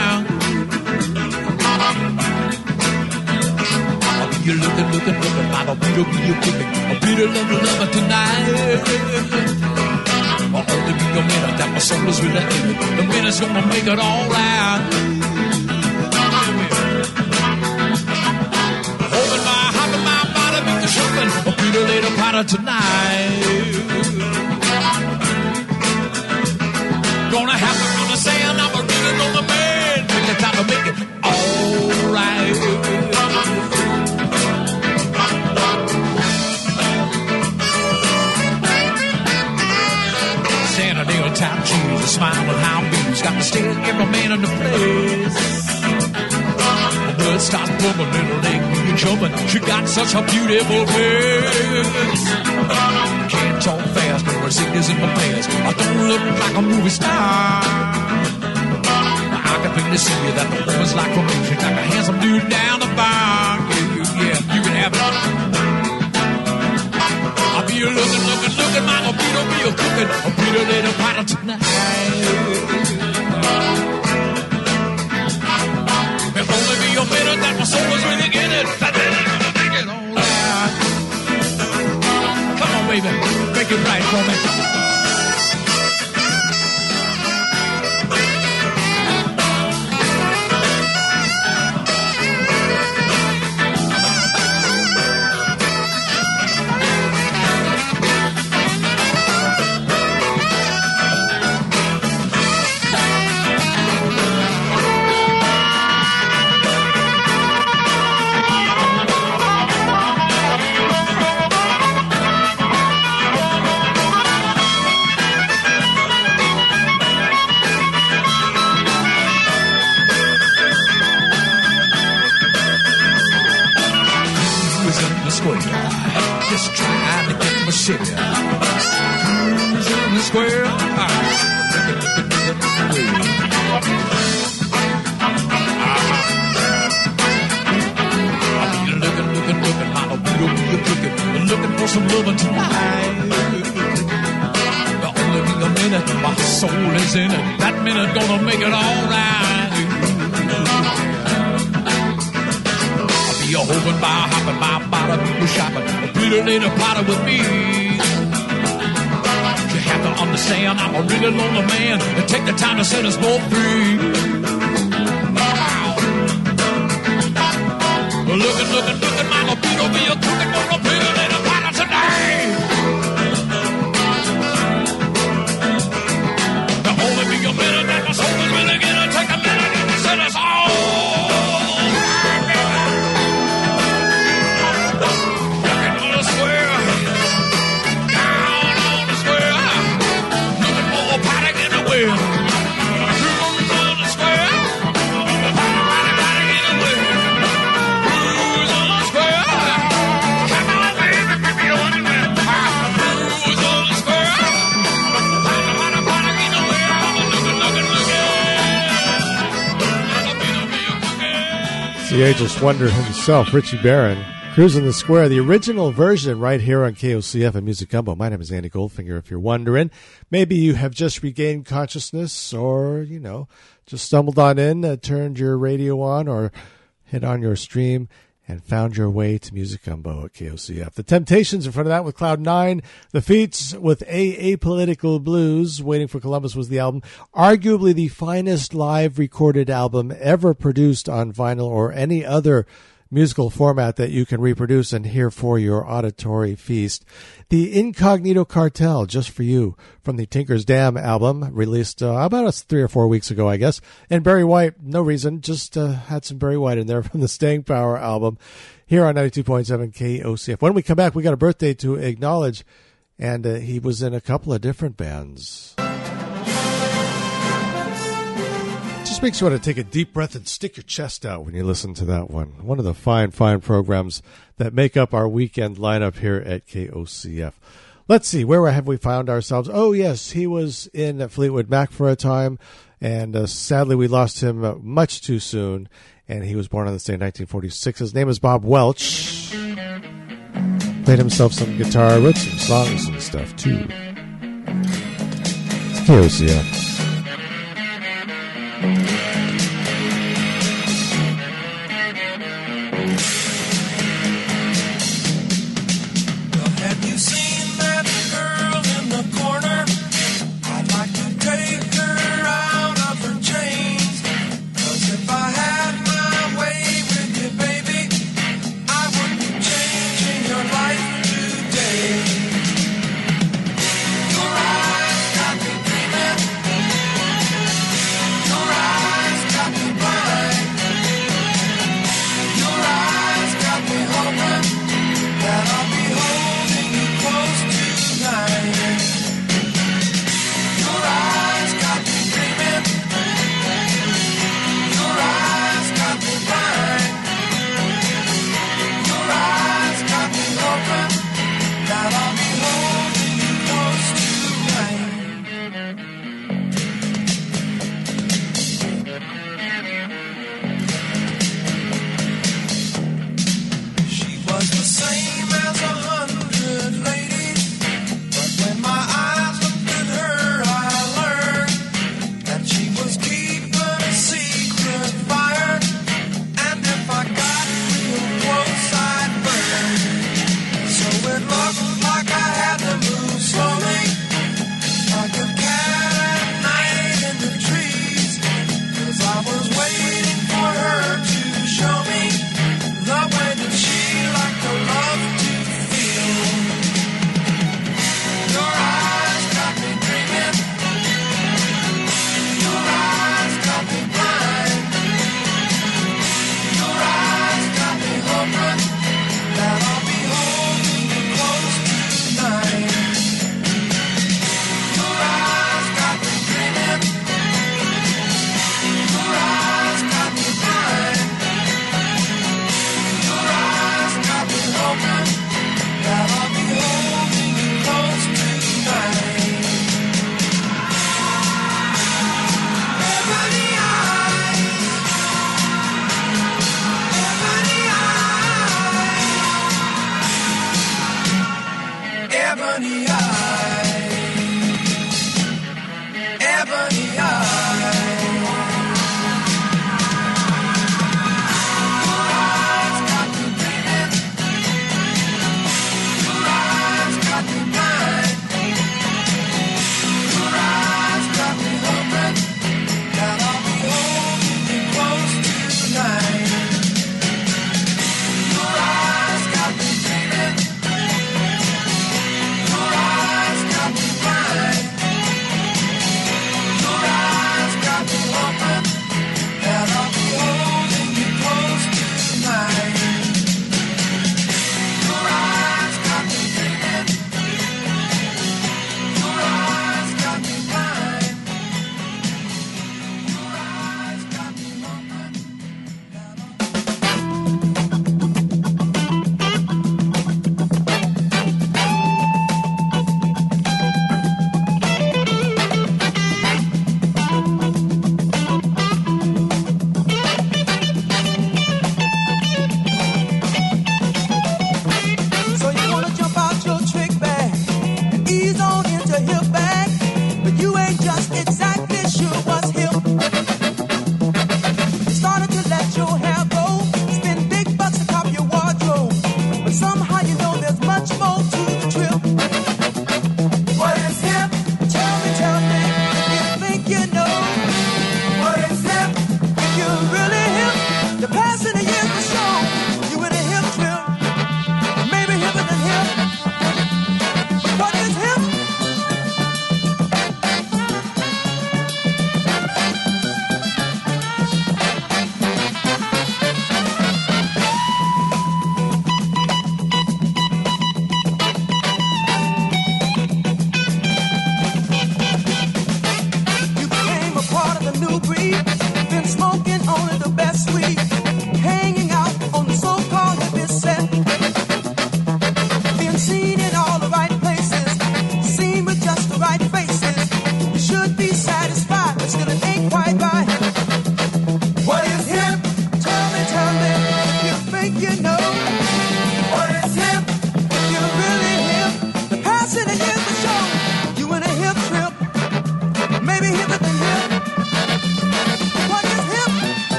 Down. I'll be you looking, looking, looking. I'll be be you kicking. I'll be the lover, lover tonight. I'll only be a minute that my soul is really in. The minute's gonna make it all right. Holding my heart and my body, be the shopping. I'll be the later powder tonight. Smile with high beams, got to stare every man in the place. The blood starts pumping, little leg you jumping. She got such a beautiful face. Can't talk fast, but her sickness in my pants. I don't look like a movie star. I can plainly see that the woman's like for me. Like a handsome dude down the bar. A looking, looking, looking, mama, a be a cooking, be the little potter tonight. If only be a minute that my soul is really in it. Come on, baby, make it right for me. Wonder himself, Richie Barron, cruising the square. The original version right here on KOCF and Music Gumbo. My name is Andy Goldfinger. If you're wondering, maybe you have just regained consciousness, or you know, just stumbled on in, uh, turned your radio on, or hit on your stream. And found your way to Music Gumbo at KOCF. The Temptations in front of that with Cloud Nine. The Feats with A Apolitical Blues. Waiting for Columbus was the album. Arguably the finest live recorded album ever produced on vinyl or any other musical format that you can reproduce and hear for your auditory feast. The Incognito Cartel, just for you, from the Tinker's Dam album, released uh, about three or four weeks ago, I guess. And Barry White, no reason, just uh, had some Barry White in there from the Staying Power album here on 92.7 KOCF. When we come back, we got a birthday to acknowledge, and uh, he was in a couple of different bands. Makes you want to take a deep breath and stick your chest out when you listen to that one. One of the fine, fine programs that make up our weekend lineup here at KOCF. Let's see, where have we found ourselves? Oh, yes, he was in Fleetwood Mac for a time, and uh, sadly we lost him uh, much too soon. And he was born on this day in 1946. His name is Bob Welch. played himself some guitar, wrote some songs and stuff too. It's KOCF. Have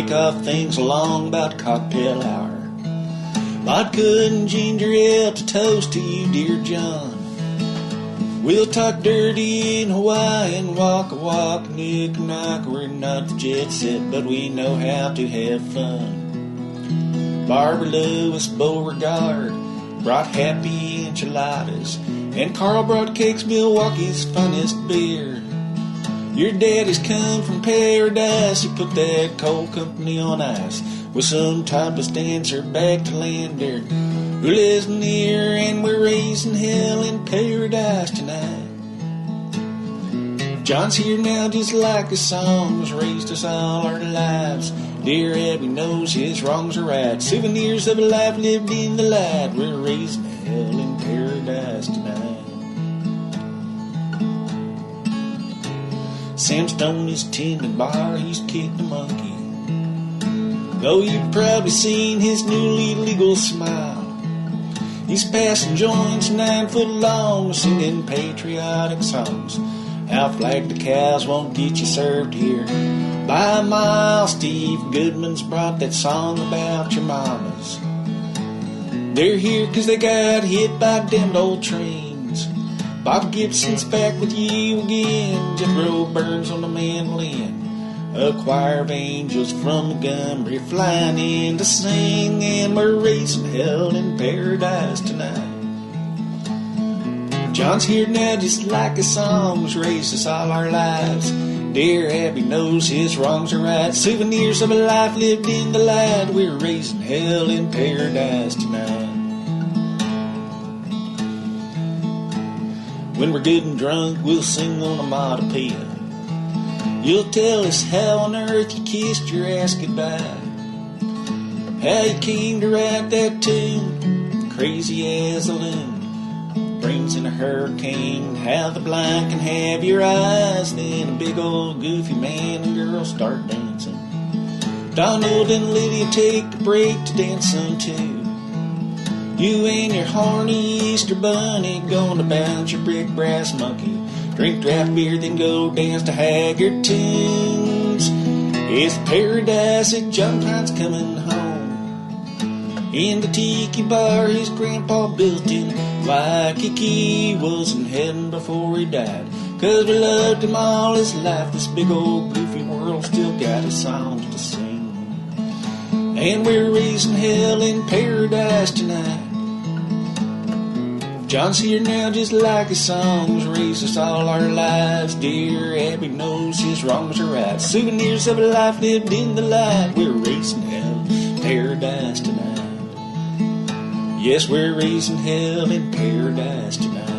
Kick off things along about cocktail hour. Vodka and ginger ale to toast to you, dear John. We'll talk dirty in Hawaii and walk a walk, nick knock. We're not the jet set, but we know how to have fun. Barbara Lewis Beauregard brought happy enchiladas, and Carl brought cakes, Milwaukee's finest beer. Your daddy's come from paradise. He put that coal company on ice with some topless dancer back to Lander who lives near, and we're raising hell in paradise tonight. John's here now just like his songs raised us all our lives. Dear Abby knows his wrongs are right. Souvenirs of a life lived in the light. We're raising hell in paradise tonight. Sam Stone is tending bar, he's kicked a monkey. Though you've probably seen his newly legal smile. He's passing joints nine foot long, singing patriotic songs. How flag the cows won't get you served here. By a mile, Steve Goodman's brought that song about your mamas. They're here 'cause they got hit by damned old trains. Bob Gibson's back with you again. Jethro Burns on the mandolin. A choir of angels from Montgomery flying in to sing, and we're raising hell in paradise tonight. John's here now just like his songs raised us all our lives. Dear Abby knows his wrongs are right. Souvenirs of a life lived in the light. We're raising hell in paradise tonight. When we're good and drunk, we'll sing on a onomatopoeia. You'll tell us how on earth you kissed your ass goodbye. How you came to write that tune, crazy as a loon. Brings in a hurricane, how the blind can have your eyes. Then a big old goofy man and girl start dancing. Donald and Lydia take a break to dance some too. You and your horny Easter bunny gonna bounce your brick brass monkey. Drink draft beer, then go dance to Haggard tunes. It's paradise at John coming home. In the tiki bar his grandpa built in, Waikiki was in heaven before he died. Cause we loved him all his life, this big old goofy world still got his songs to sing. And we're raising hell in paradise tonight. John's here now just like his songs, raised us all our lives. Dear Abby knows his wrongs are right. Souvenirs of a life lived in the light. We're racing hell, paradise tonight. Yes, we're racing hell in paradise tonight.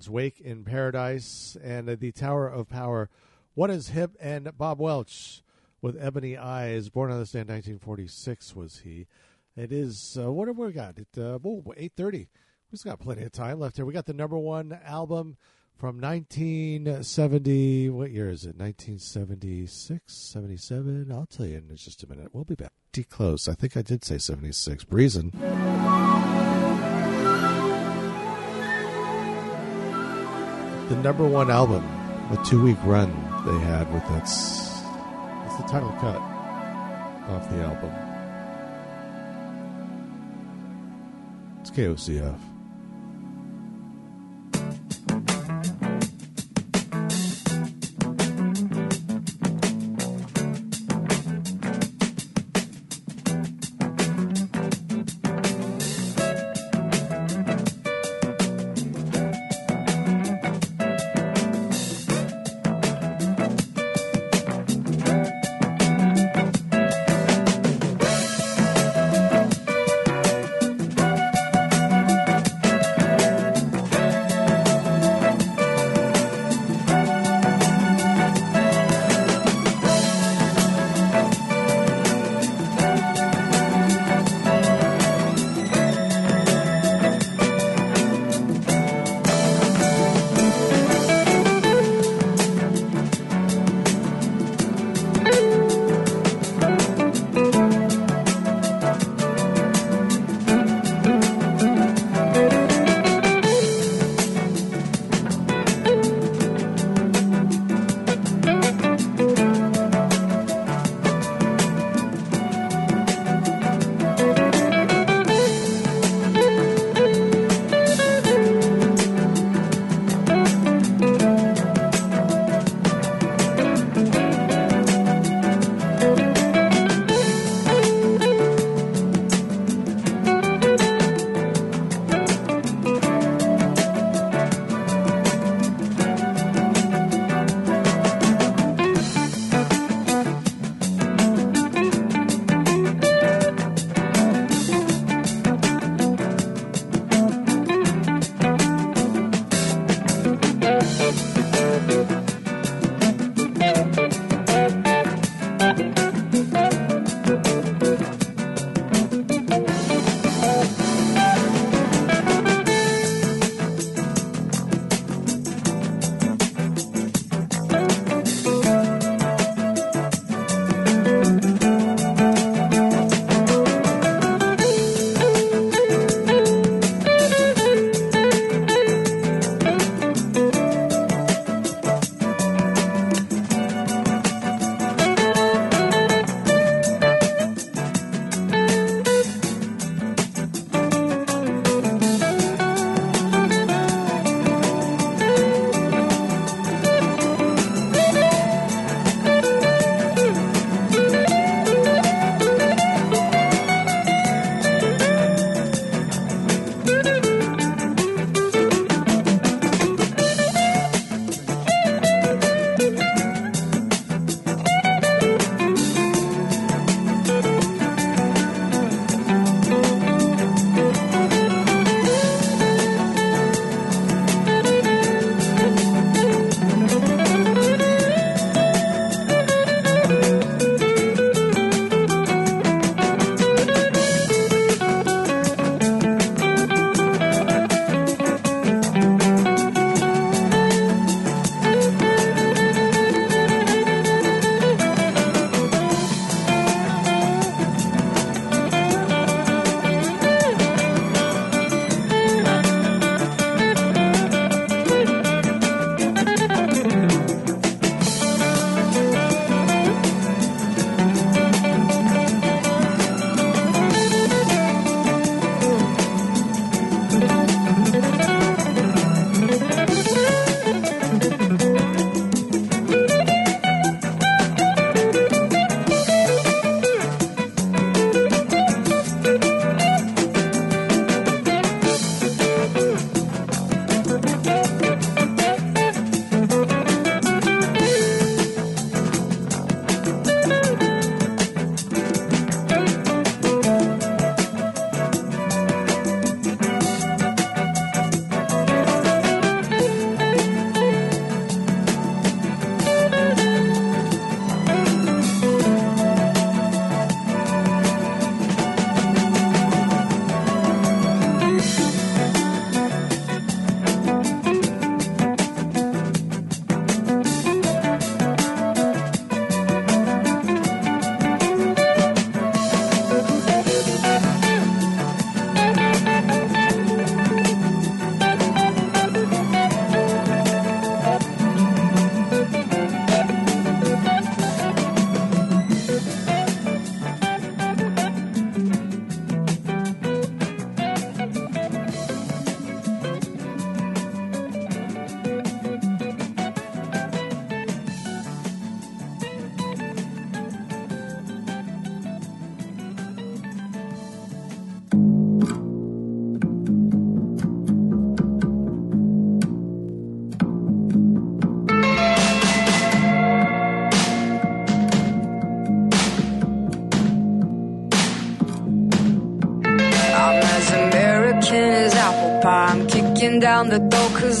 Prine's Wake in Paradise, and the Tower of Power. What is Hip and Bob Welch with Ebony Eyes, born on this day in 1946 was he. It is, uh, what have we got? It, uh, oh, 8.30. We've got plenty of time left here. We got the number one album from 1970. What year is it? 1976, 77? I'll tell you in just a minute. We'll be back. Pretty close. I think I did say 76. Breezing. The number one album, the two week run they had with that's that's the title cut off the album. It's KOCF.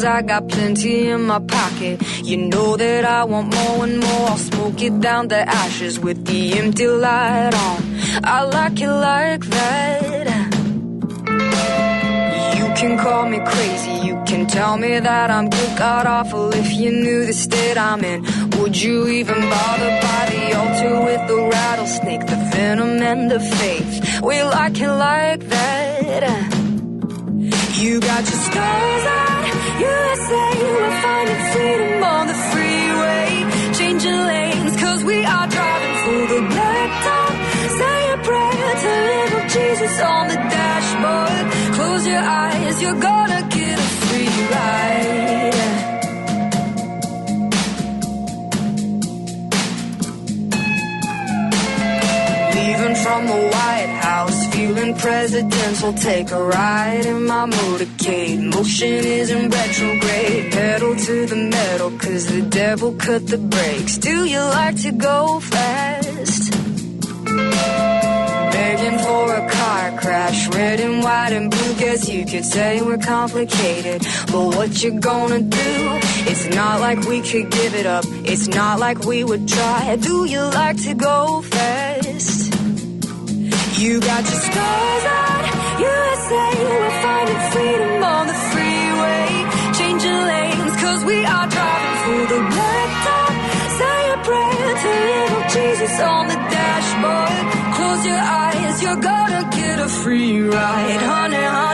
Cause I got plenty in my pocket. You know that I want more and more. I'll smoke it down to ashes with the empty light on. I like it like that. You can call me crazy, you can tell me that I'm good, god awful if you knew the state I'm in. Would you even bother by the altar with the rattlesnake, the venom and the faith? We like it like that. You got your stars on USA, we're finding freedom on the freeway, changing lanes cause we are driving for the blacktop. Say a prayer to little Jesus on the dashboard. Close your eyes, you're gonna from the White House, feeling presidential. Take a ride in my motorcade. Motion is in retrograde. Pedal to the metal, cause the devil cut the brakes. Do you like to go fast? Begging for a car crash, red and white and blue. Guess you could say we're complicated. But what you gonna do? It's not like we could give it up. It's not like we would try. Do you like to go fast? You got your stars on USA. We're finding freedom on the freeway. Changing lanes, cause we are driving for the blacktop. Say a prayer to little Jesus on the dashboard. Close your eyes, you're gonna get a free ride. Honey, honey,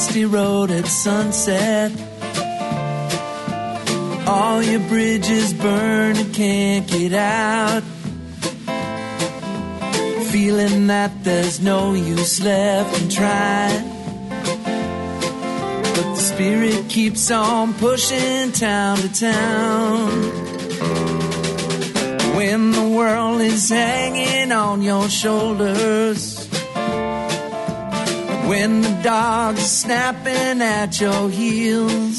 dusty road at sunset. All your bridges burn and can't get out. Feeling that there's no use left in trying. But the spirit keeps on pushing town to town. When the world is hanging on your shoulders. When the dogs are snapping at your heels,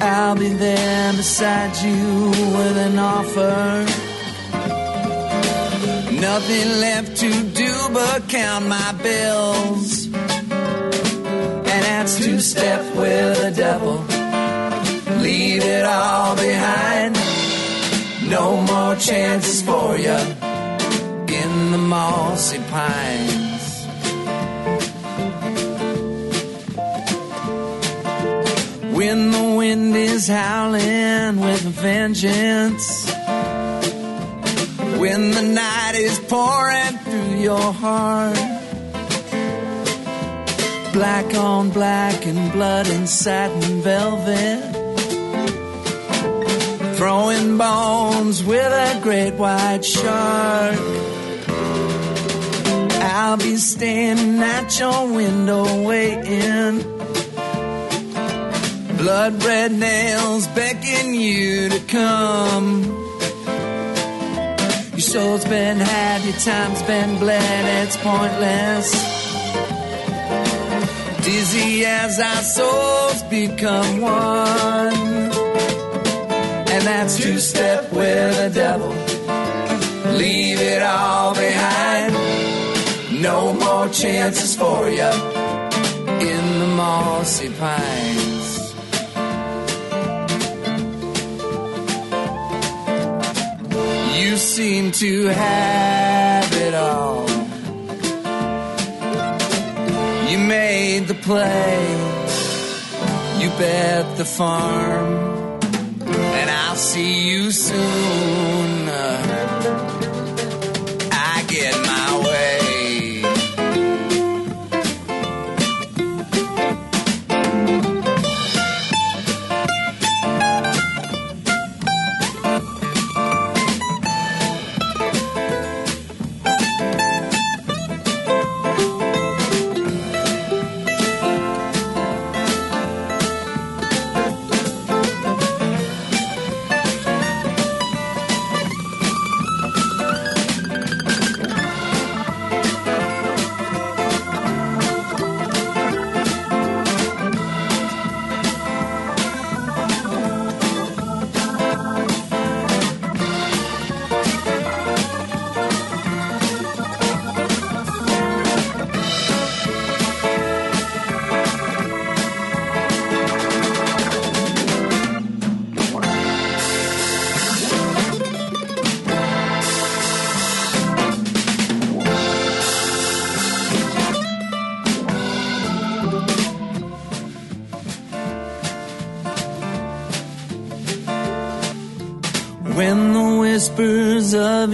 I'll be there beside you with an offer. Nothing left to do but count my bills. And that's two step with the devil. Leave it all behind. No more chances for you in the mossy pines. When the wind is howling with a vengeance. When the night is pouring through your heart. Black on black and blood and satin velvet. Throwing bones with a great white shark. I'll be standing at your window waiting Blood red nails beckon you to come. Your soul's been had, your time's been bled, it's pointless. Dizzy as our souls become one. And that's two step with the devil. Leave it all behind. No more chances for you in the mossy pines. Seem to have it all. You made the play. You bet the farm. And I'll see you soon.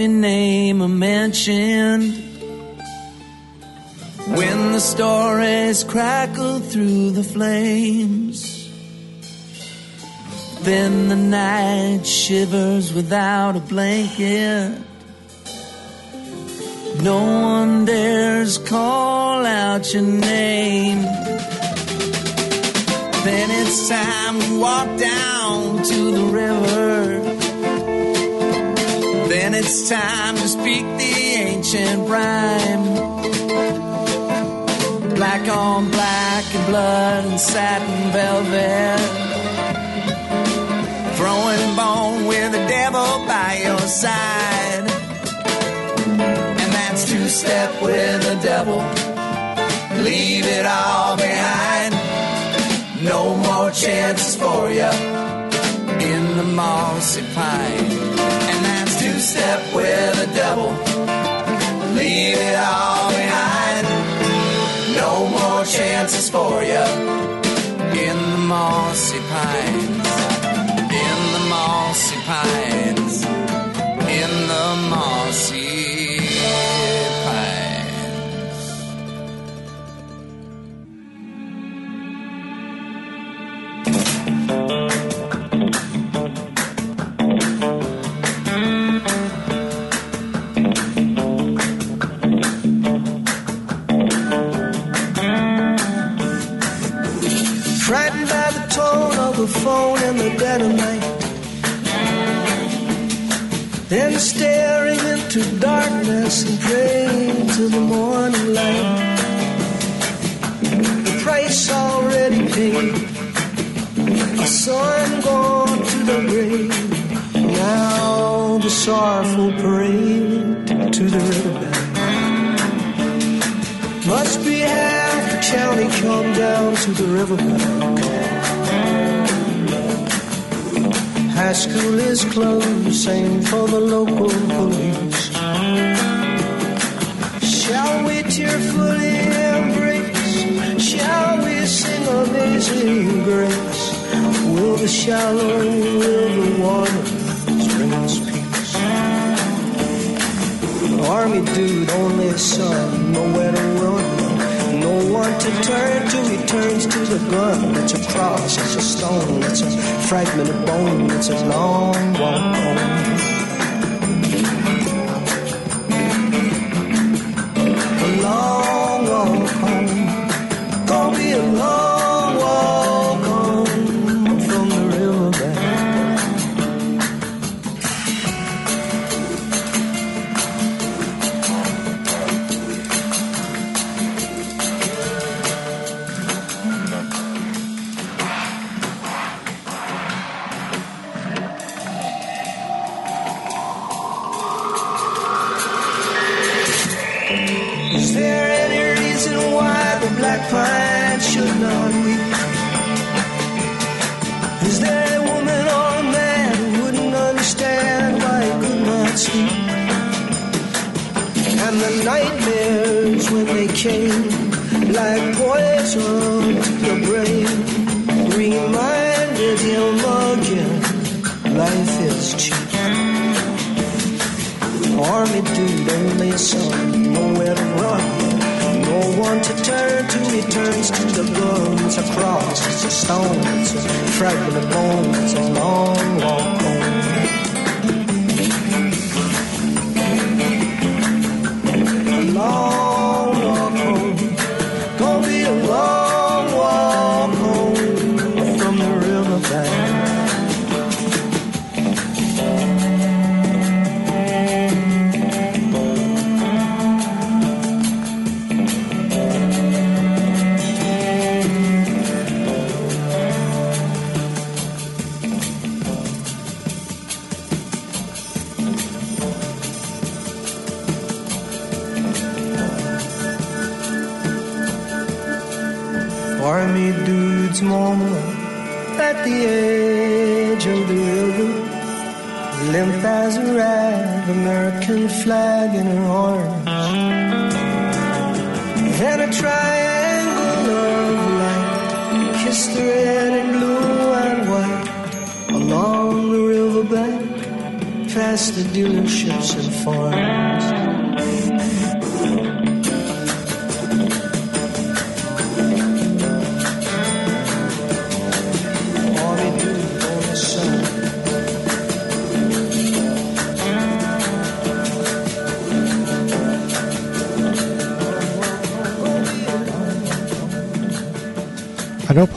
Name are mentioned, when the stories crackle through the flames, then the night shivers without a blanket. No one dares call out your name. Then it's time to walk down to the river. It's time to speak the ancient rhyme. Black on black and blood and satin velvet. Throwing bone with the devil by your side. And that's two step with the devil. Leave it all behind. No more chances for you in the mossy pine. Step with the devil. Leave it all behind. No more chances for you in the mossy pines. In the mossy pines. The dead of night. Then staring into darkness and praying to the morning light. The price already paid. A son gone to the grave. Now the sorrowful parade to the riverbed. Must be half the county come down to the riverbank. High school is closed, same for the local police. Shall we tearfully embrace? Shall we sing amazing grace? Will the shallow river waters bring us peace? Army dude, only son, nowhere to run. No one to turn to, he turns to the gun. It's a cross, it's a stone, it's a fragment of bone, it's a long walk home.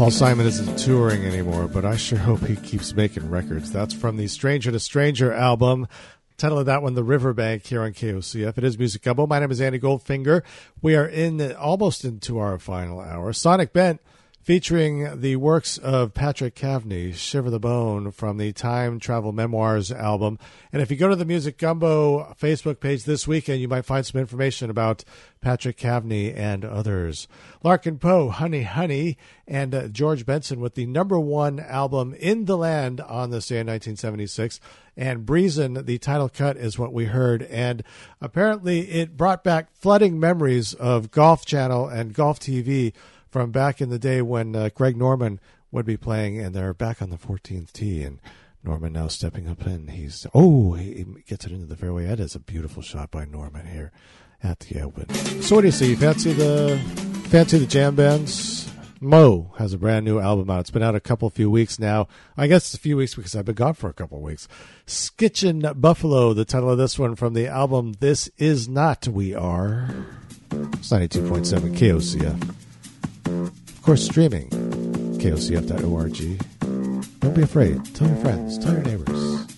Paul Simon isn't touring anymore, but I sure hope he keeps making records. That's from the Stranger to Stranger album. Title of that one, The Riverbank, here on KOCF. It is Music Gumbo. My name is Andy Goldfinger. We are in almost into our final hour. Sonic Bent featuring the works of Patrick Cavney, Shiver the Bone, from the Time Travel Memoirs album. And if you go to the Music Gumbo Facebook page this weekend, you might find some information about Patrick Cavney and others. Larkin Poe, Honey Honey, and uh, George Benson with the number one album in the land on this day in 1976. And Breezin', the title cut, is what we heard. And apparently it brought back flooding memories of Golf Channel and Golf TV from back in the day when uh, Greg Norman would be playing, and they're back on the 14th tee, and Norman now stepping up in. He's oh, he gets it into the fairway. That is a beautiful shot by Norman here at the Open. So what do you see? Fancy the fancy the jam bands? moe has a brand new album out. It's been out a couple few weeks now. I guess it's a few weeks because I've been gone for a couple weeks. Skitchin' Buffalo, the title of this one from the album This Is Not We Are. It's 92.7 KOCF. Of course, streaming, kocf.org. Don't be afraid. Tell your friends. Tell your neighbors.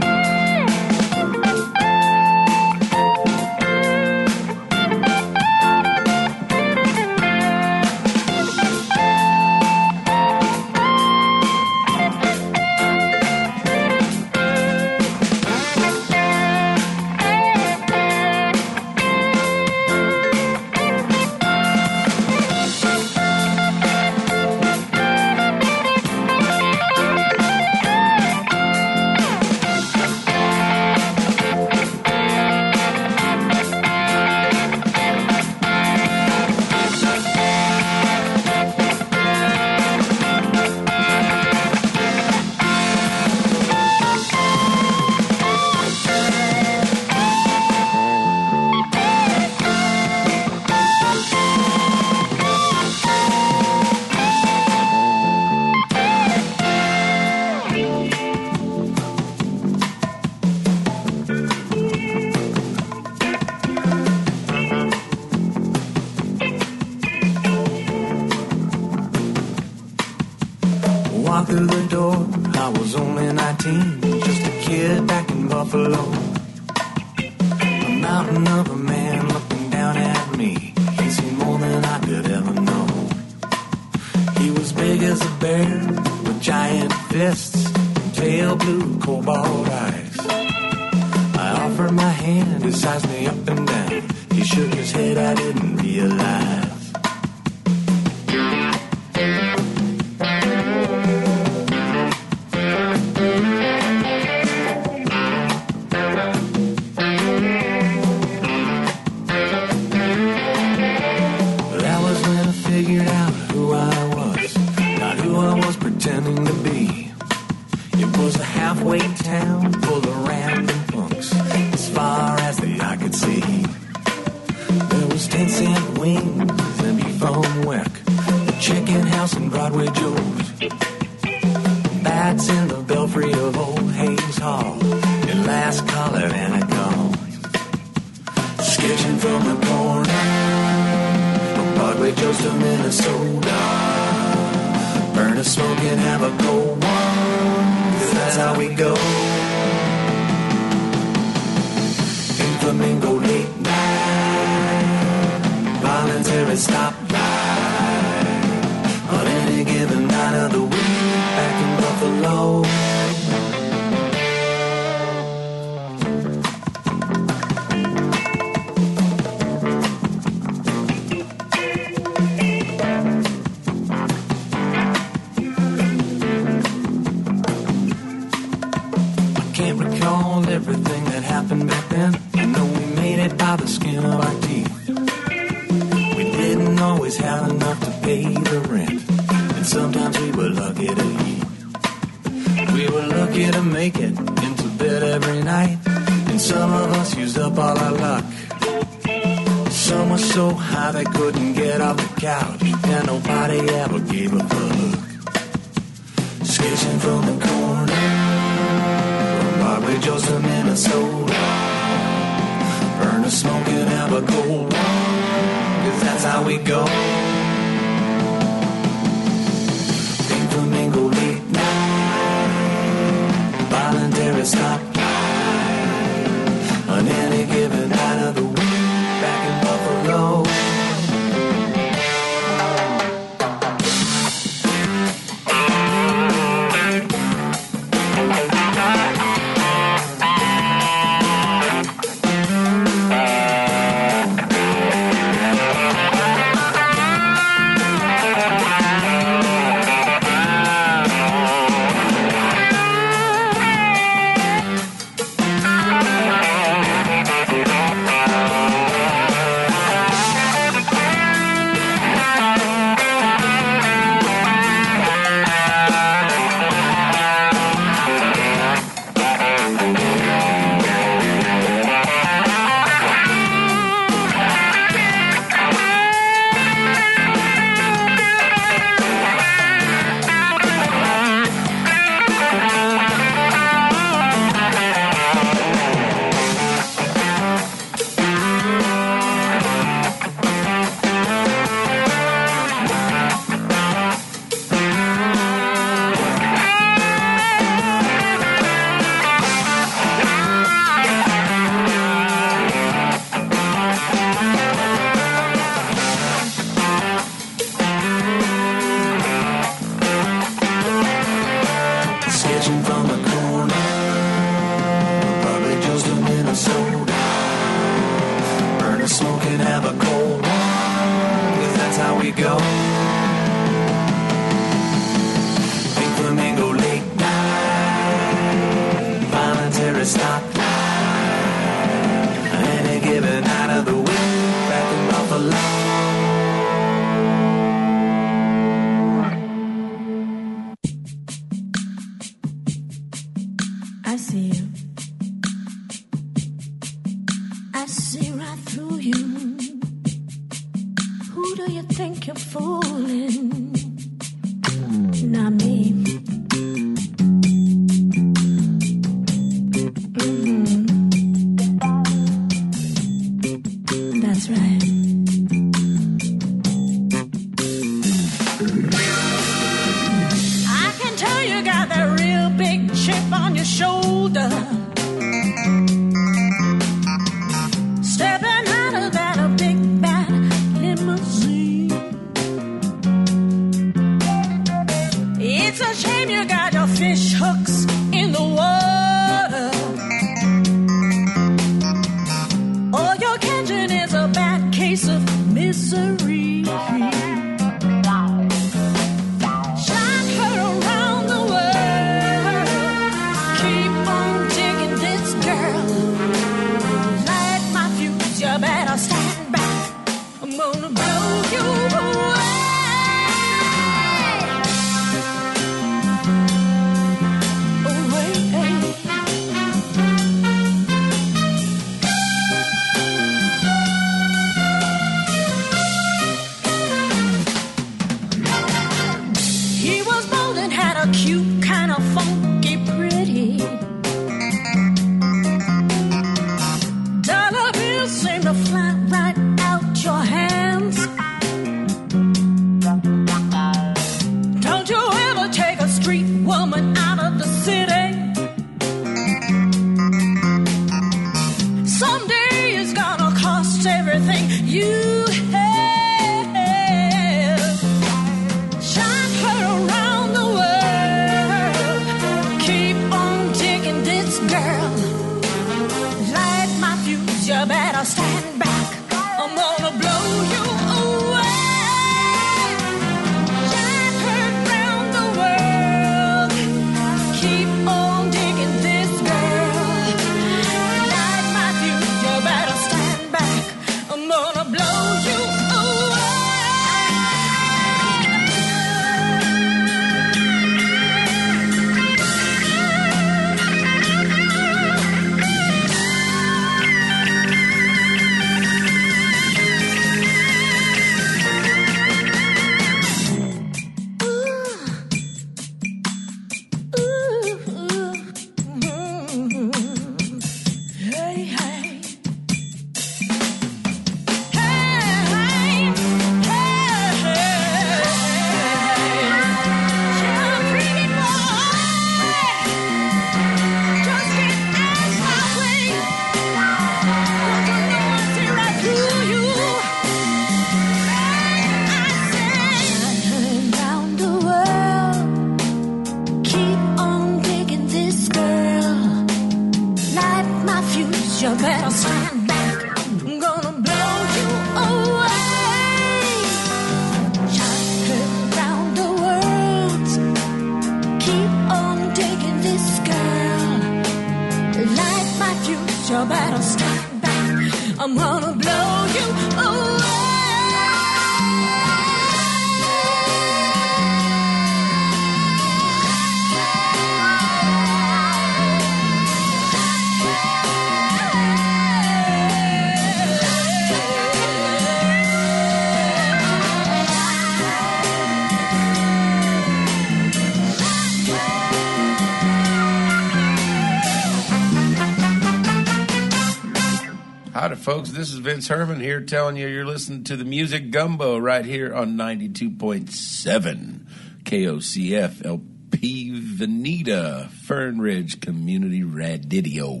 folks. This is Vince Herman here telling you you're listening to the Music Gumbo right here on 92.7 KOCF LP Veneta Fern Ridge Community Radio.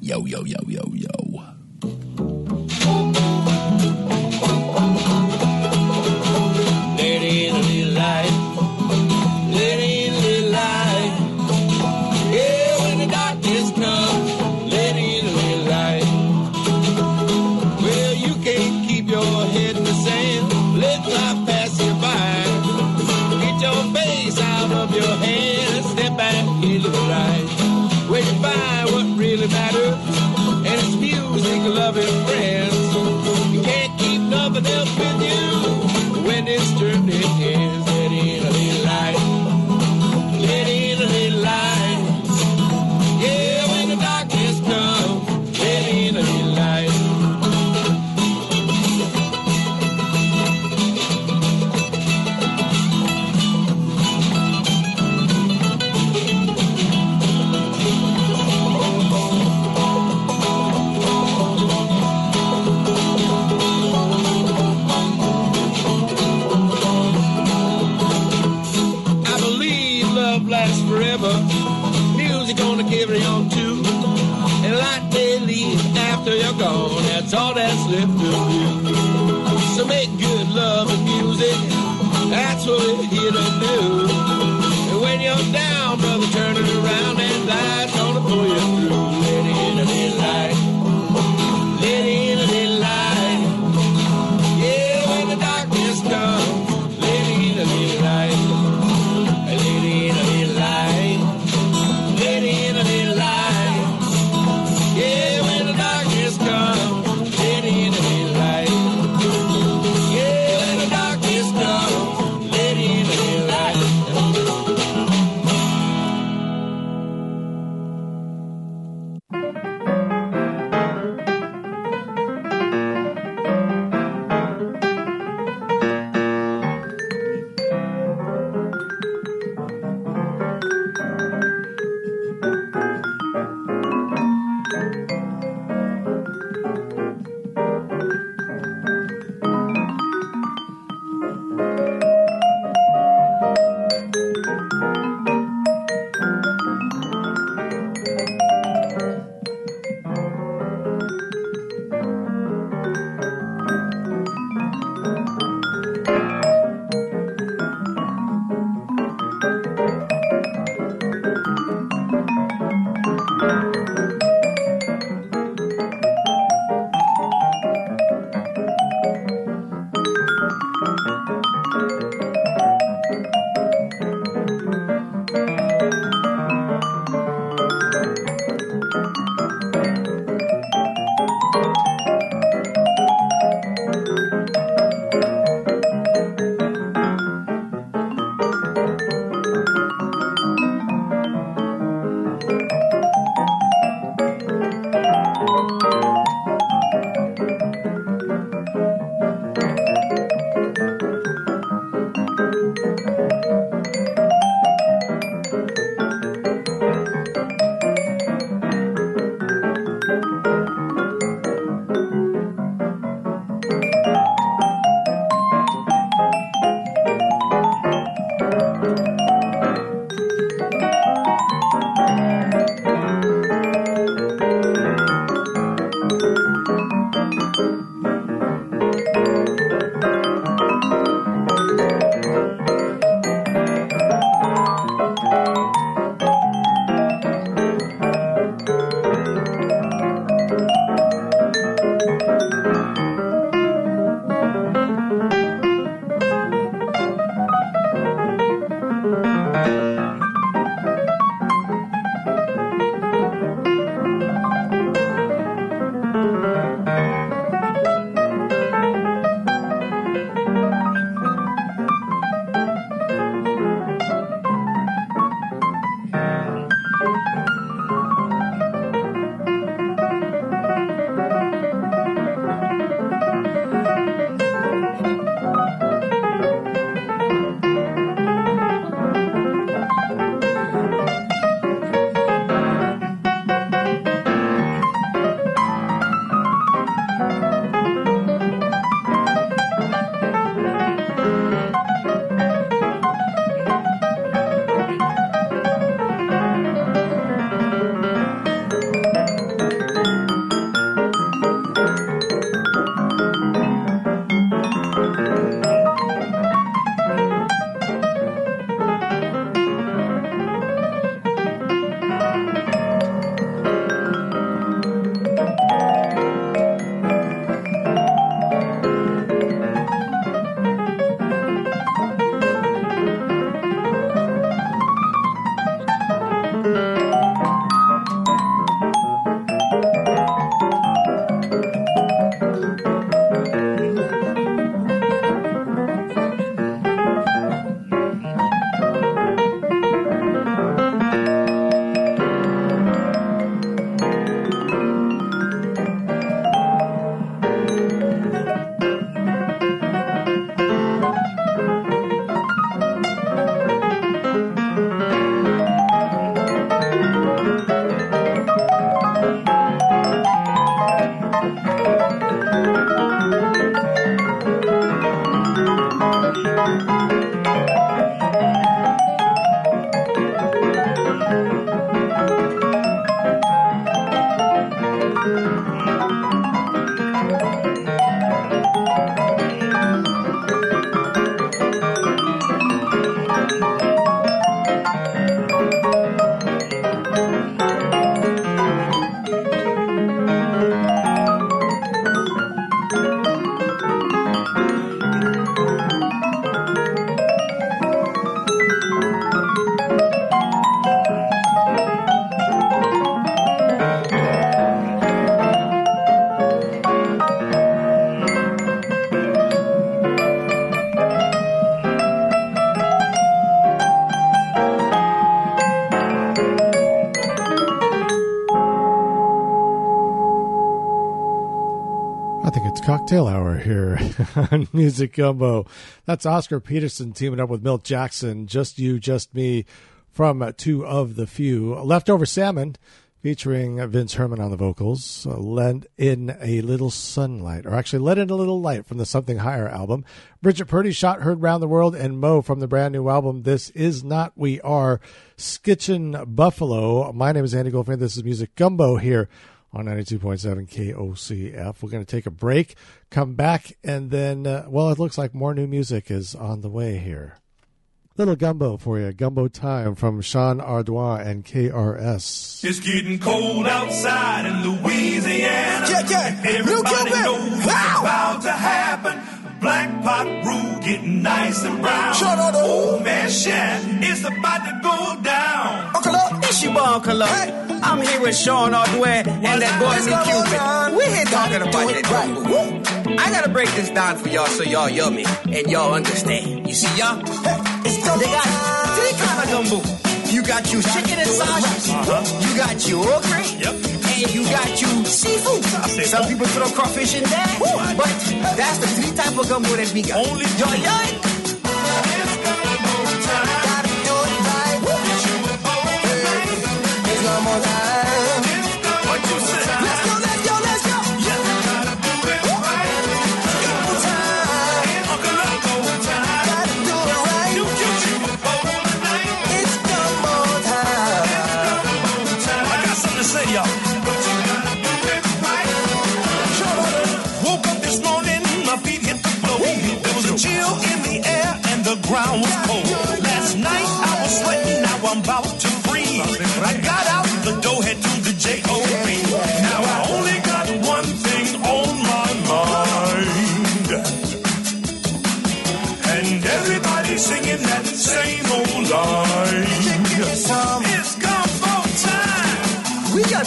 Yo, yo, yo, yo, yo. On Music Gumbo. That's Oscar Peterson teaming up with Milt Jackson, Just You, Just Me, from Two of the Few. Leftover Salmon, featuring Vince Herman on the vocals, uh, Let in a Little Sunlight, or actually Let in a Little Light from the Something Higher album. Brigitte Purdy, Shot Heard Round the World, and moe from the brand new album, This Is Not We Are, Skitchin' Buffalo. My name is Andy Goldfinger. This is Music Gumbo here on 92.7 KOCF. We're going to take a break, come back, and then, uh, well, it looks like more new music is on the way here. Little gumbo for you. Gumbo time from Sean Ardoin and KRS. It's getting cold outside in Louisiana. Yeah, yeah. Everybody knows Cupid. what's Wow. about to happen. Black pot brew getting nice and brown. Shut up. Old man Shat, it's about to go down. Uncle Up. It's your boy, Uncle Luck. I'm here with Sean Ardoin and that boy Let's New go, Cupid. We're here talking Gotta about do that it right. gumbo. I gotta break this down for y'all so y'all yummy and y'all understand. You see, y'all? It's gumbo They got time. three kind of gumbo. You got your chicken and sausage. Uh-huh. You got your okra. And you got your seafood. Some people throw crawfish in there. But that's the three type of gumbo that we got. Only y'all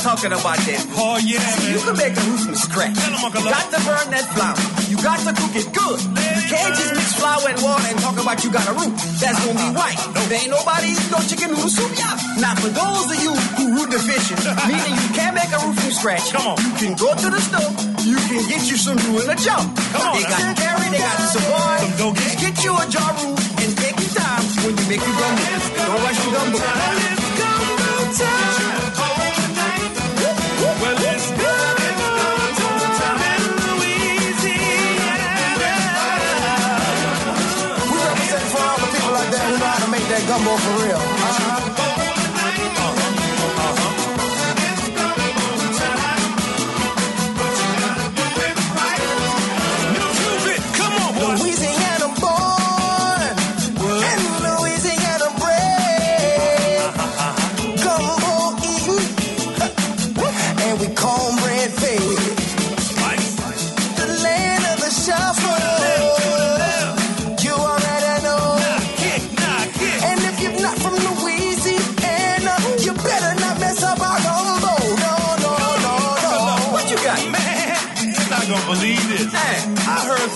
talking about that. Oh yeah, See, you can make a roux from scratch. Tell 'em, Uncle You got to burn that flour. You got to cook it good. You can't just mix flour and water and talk about you got a roof. That's gonna be uh-huh. white. Uh-huh. There ain't nobody eating no chicken noodle soup, yeah. Now for those of you who roux deficient, meaning you can't make a roof from scratch. Come on. You can go to the store. You can get you some in a jar. Come on They got curry, they got Savoie. Some. Just get you a jar roux and take your time when you make your gumbo. Don't rush your gumbo. It's gumbo time. That for real.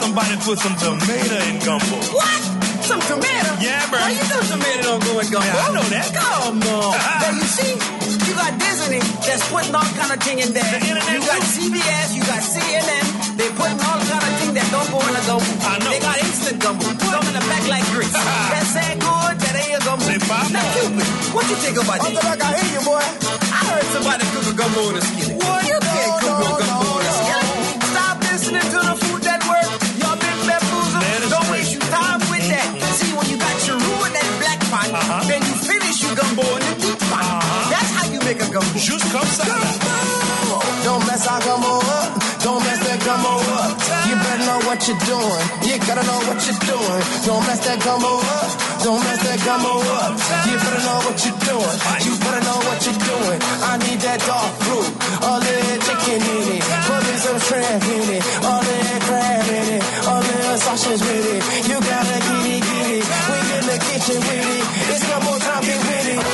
Somebody put some tomato in gumbo. What? Some tomato? Yeah, bro. How you know tomato don't go in gumbo? Yeah, I know that. Come on. now you see, you got Disney that's putting all kind of thing in there. The internet You got too. CBS, you got CNN. They putting all kind of thing that don't go in a gumbo. I know. They got instant gumbo. Some in the back like grits. That's that good. That ain't a gumbo. Say five Now. Cupid, what you think about Uncle that? Luck, I hear you, boy. I heard somebody cook a gumbo in a skillet. Make a gumbo. Just come side. Don't mess our gumbo up. Don't mess that gumbo up. You better know what you're doing. You gotta know what you're doing. Don't mess that gumbo up. Don't mess that gumbo up. You better know what you're doing. You better know what you're doing. I need that dark fruit. all little chicken in it. Put me some shrimp in it. all little crab in it. A little sausage with it. You gotta get it, get it. We in the kitchen with it. It's gumbo time, get with it.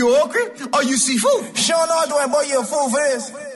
You okra or you seafood? Sure, no, doing boy, you a fool for this.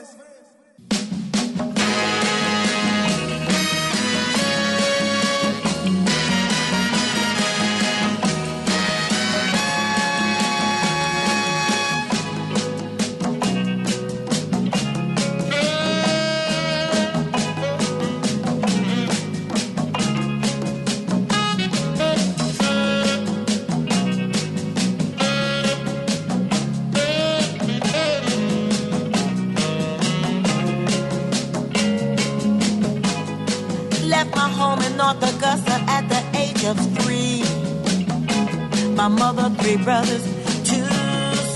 my mother, three brothers, two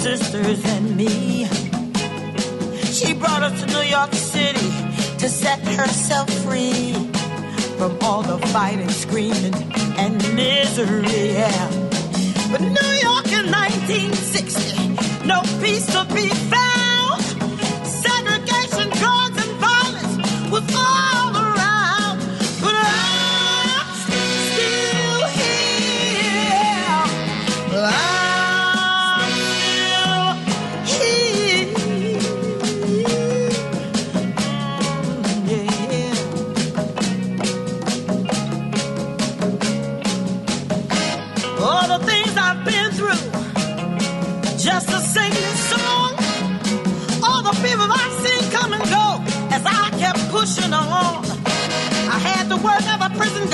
sisters, and me. She brought us to New York City to set herself free from all the fighting, screaming, and misery. Yeah. But New York in 1960, no peace to be found. prison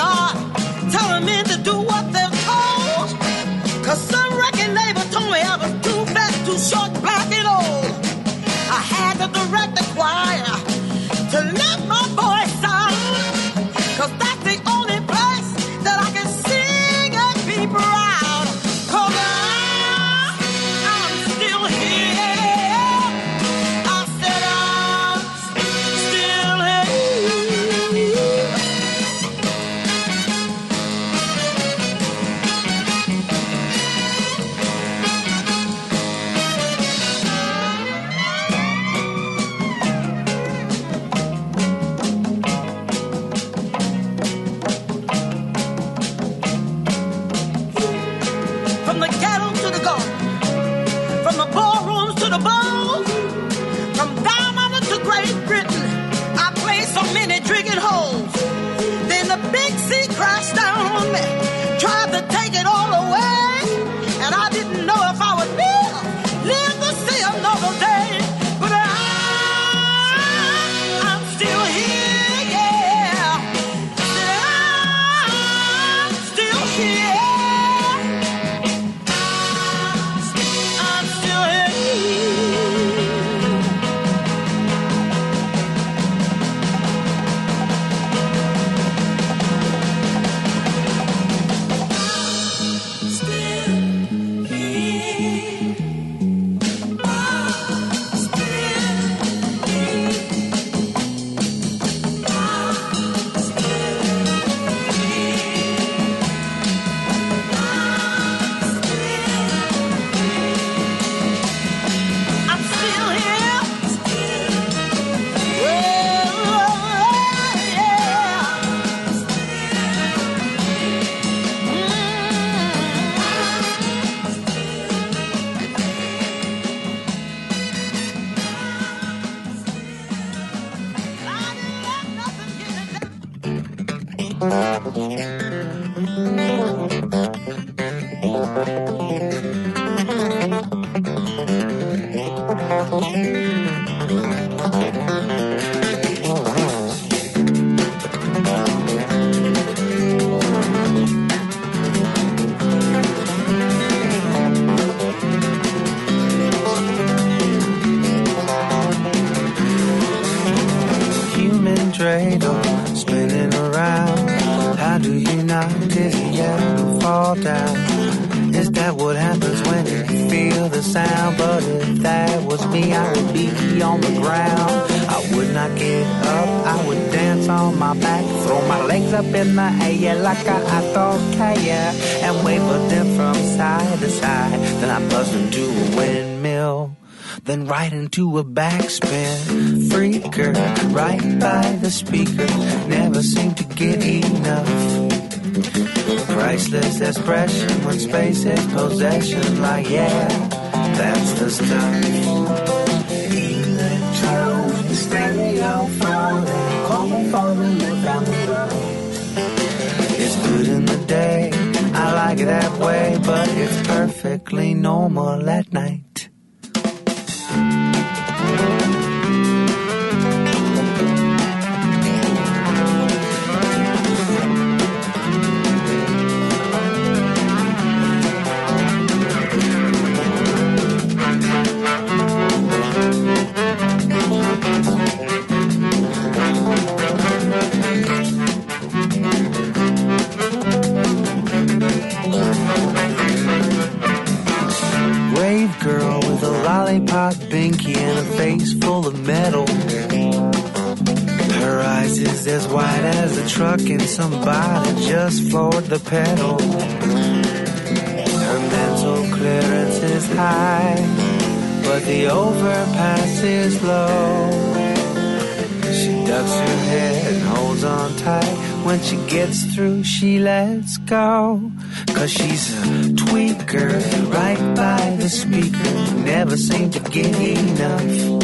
she lets go. Cause she's a tweaker, right by the speaker. Never seem to get enough.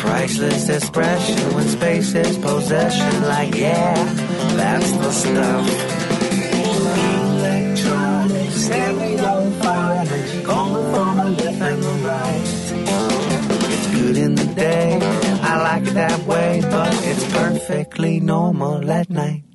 Priceless expression when space is possession. Like, yeah, that's the stuff. Electronic stereo fire, calling from the left and the right. It's good in the day, I like it that way, but it's perfectly normal at night.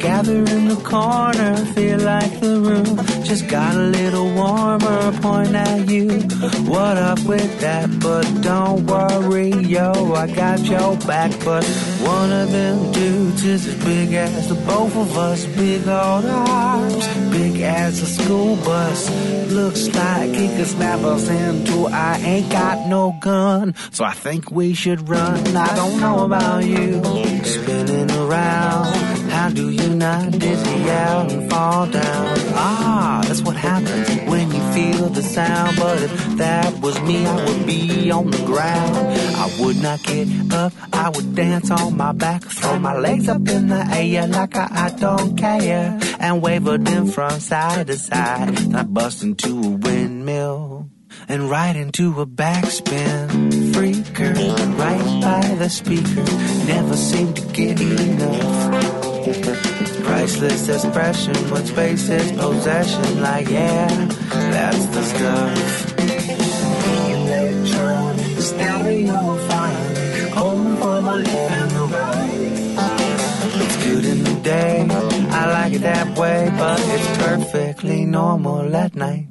Gather in the corner, feel like the room just got a little warmer. Point at you, what up with that? But don't worry, yo, I got your back. But one of them dudes is as big as the both of us, big old arms, big as a school bus. Looks like he could snap us into. I ain't got no gun, so I think we should run. I don't know about you, spinning around. Not dizzy out and fall down? Ah, that's what happens when you feel the sound. But if that was me, I would be on the ground. I would not get up, I would dance on my back, throw my legs up in the air like I, I don't care, and waver them from side to side. I bust into a windmill and right into a backspin. Freaker, right by the speaker, never seem to get enough. Priceless expression when space is possession. Like, yeah, that's the stuff. Stereo fire, home for the left and the right. It's good in the day, I like it that way, but it's perfectly normal at night.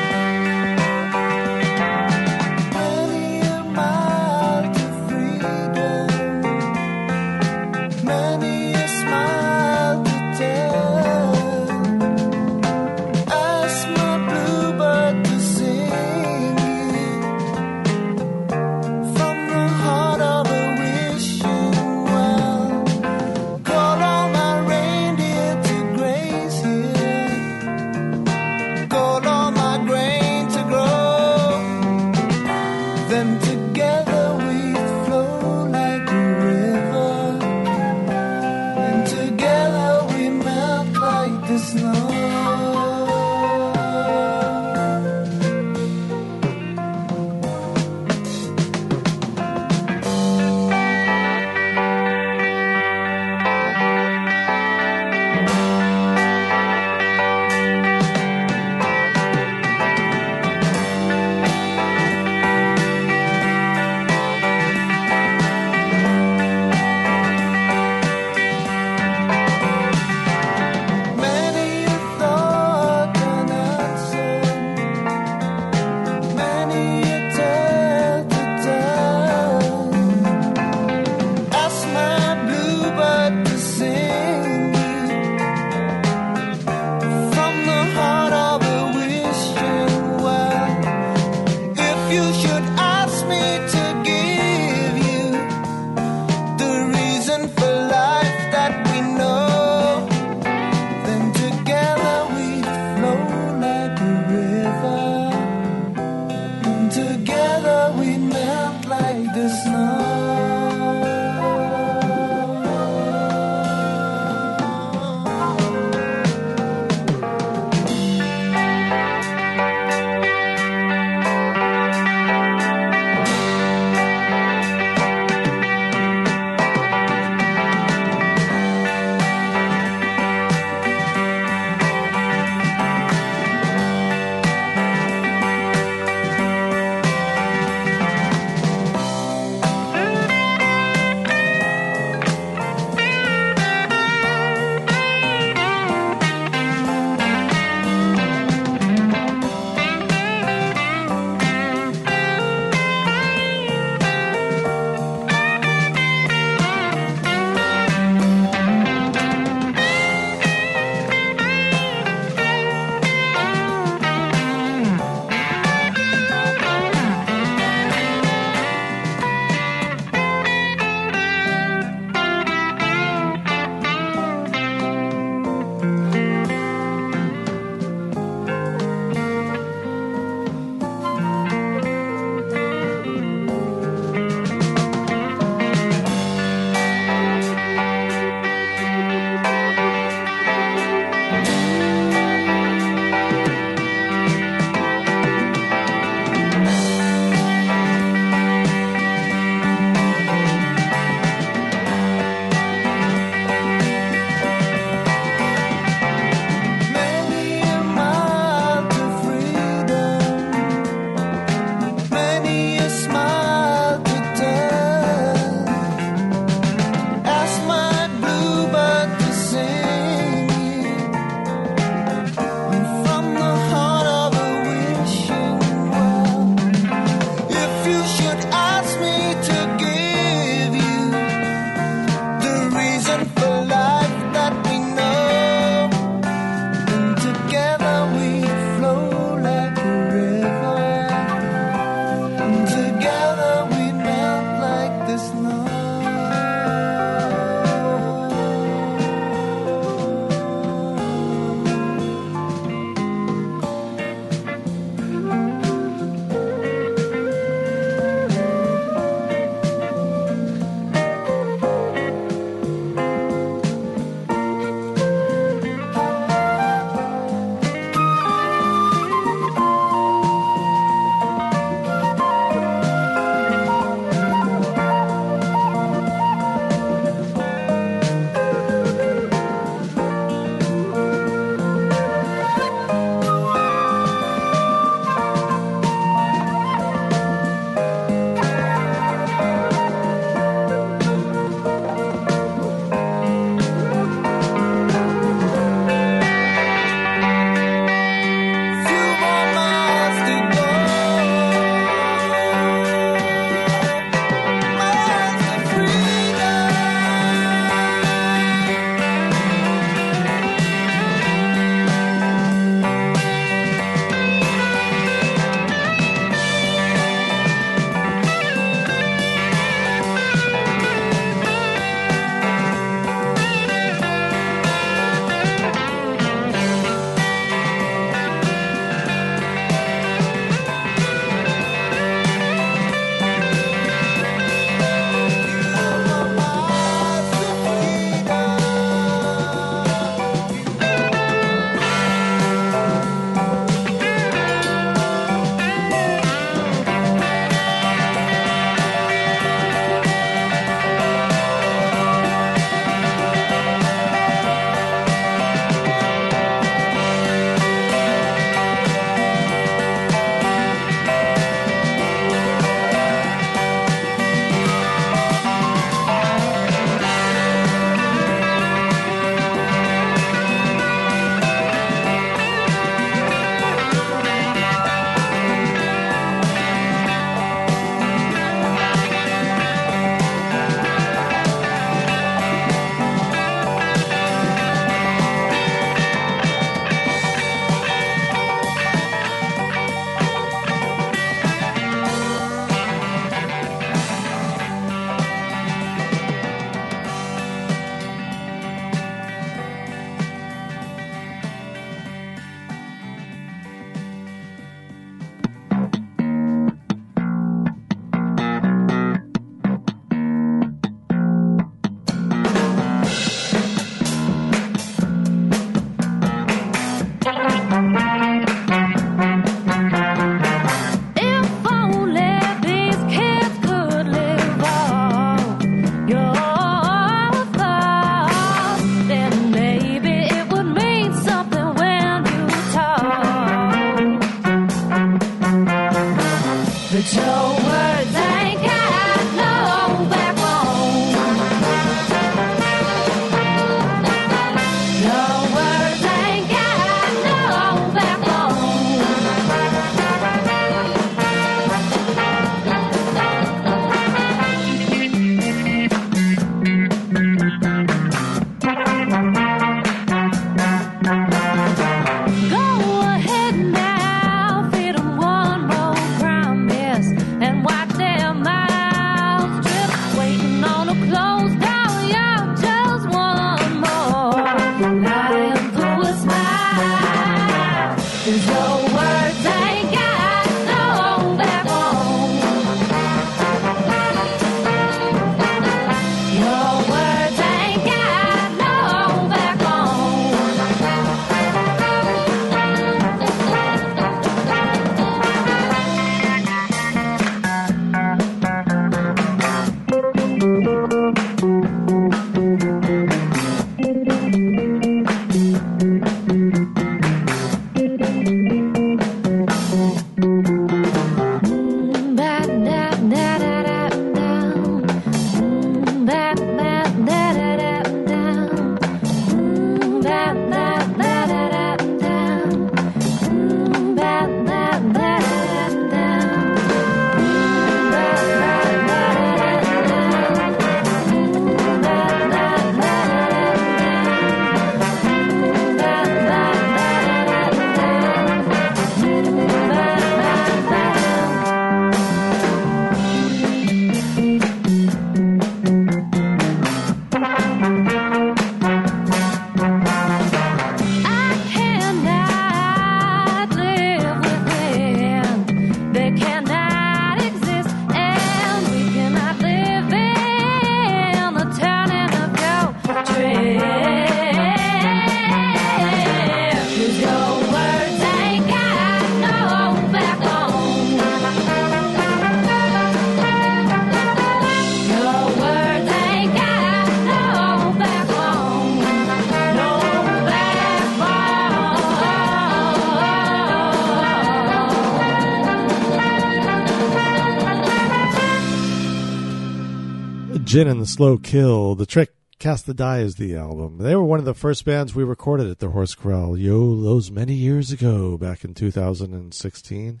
Gin and the Slow Kill. The Trick Cast the Die is the album. They were one of the first bands we recorded at the Horse Corral, yo, those many years ago, back in 2016.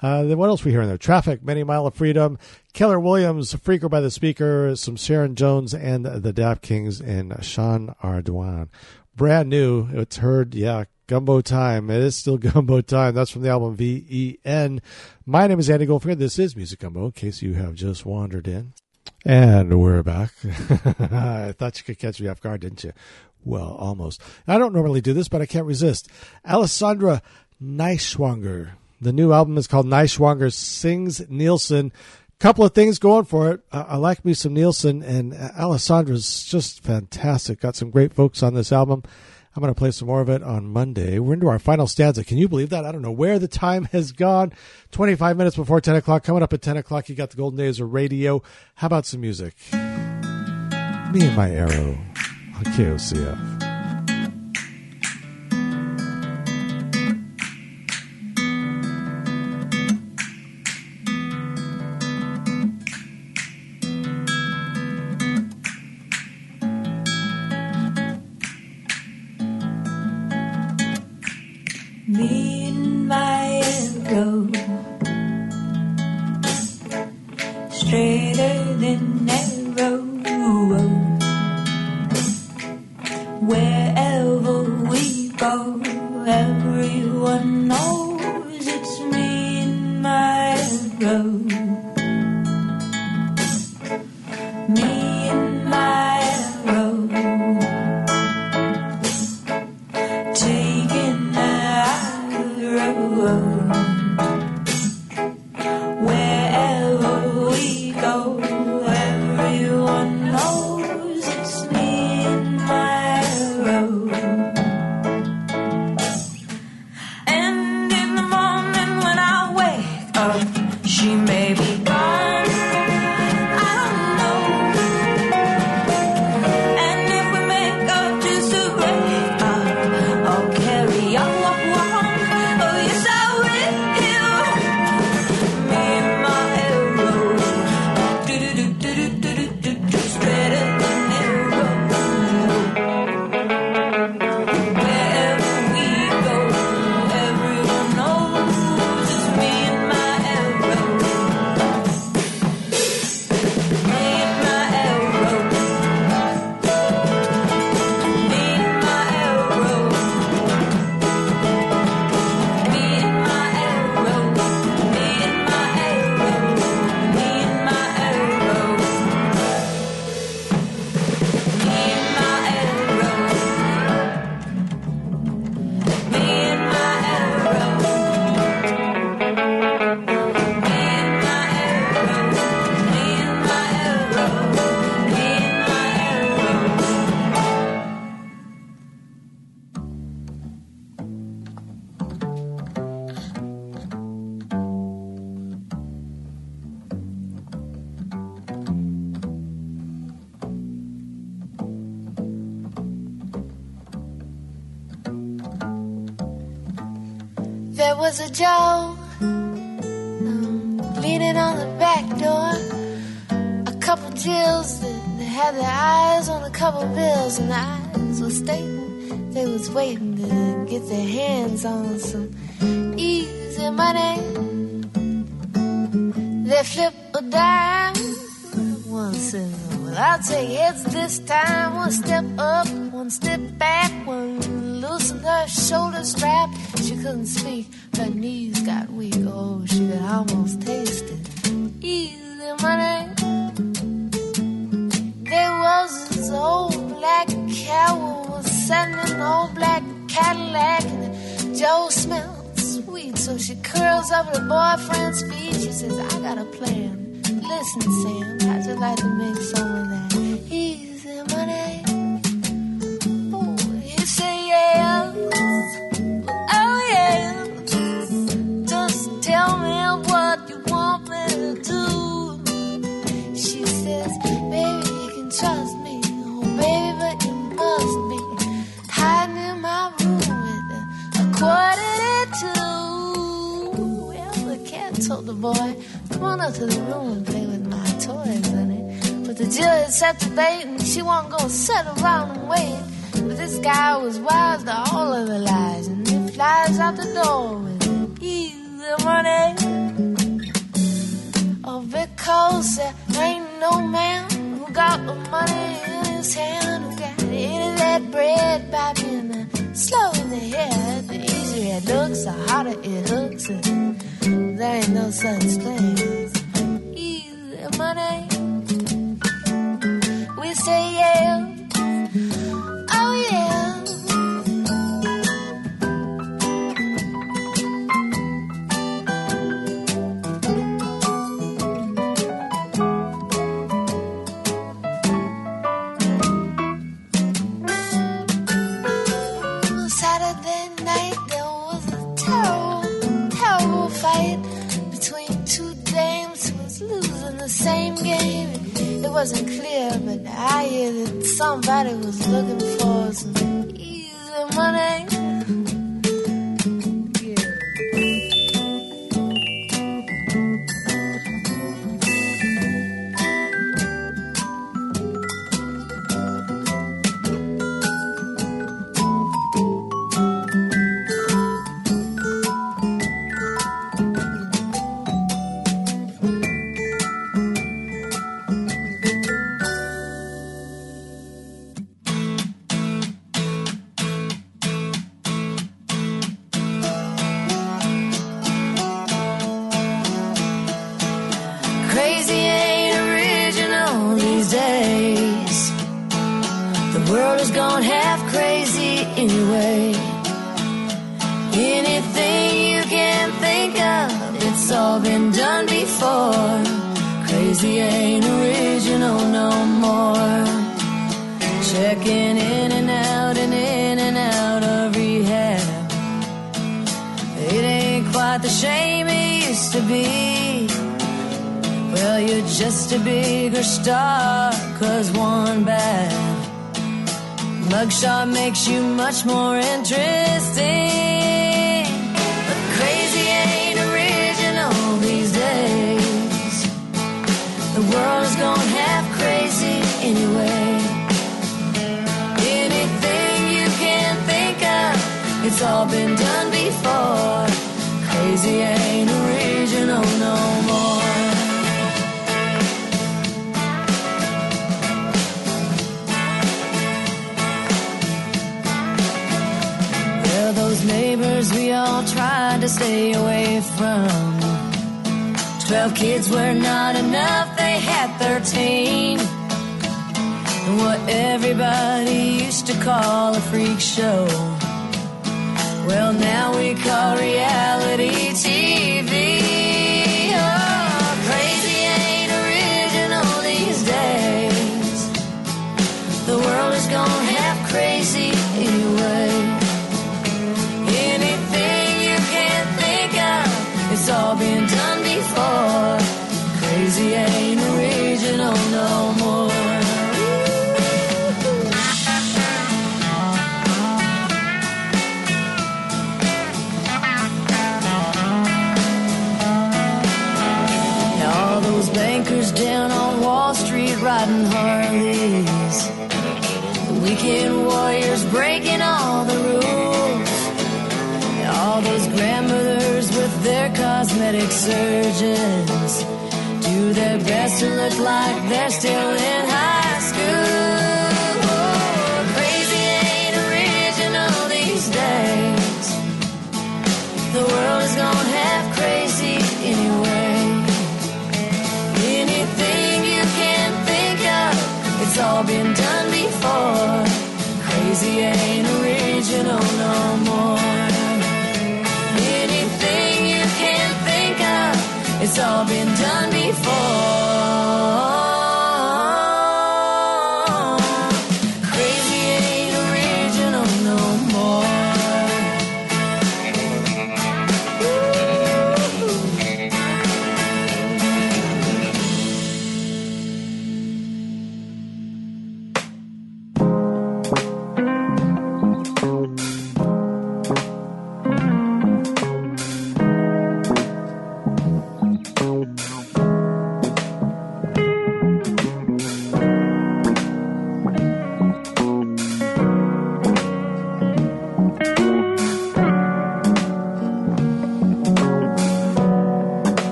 Uh, then what else we hear in there? Traffic, Many Mile of Freedom, Keller Williams, Freaker by the Speaker, some Sharon Jones and the Dap Kings, and Sean Ardoin. Brand new. It's heard, yeah, Gumbo Time. It is still Gumbo Time. That's from the album V E N. My name is Andy Goldfinger. This is Music Gumbo, in case you have just wandered in. And we're back. I thought you could catch me off guard, didn't you? Well, almost. I don't normally do this, but I can't resist. Alyssandra Nighswonger. The new album is called Nighswonger Sings Nilsson. Couple of things going for it. I, I like me some Nilsson, and Alyssandra's just fantastic. Got some great folks on this album. I'm going to play some more of it on Monday. We're into our final stanza. Can you believe that? I don't know where the time has gone. 25 minutes before 10 o'clock. Coming up at 10 o'clock, you got the golden days of radio. How about some music? Me and my arrow on KOCF. Straighter than arrow.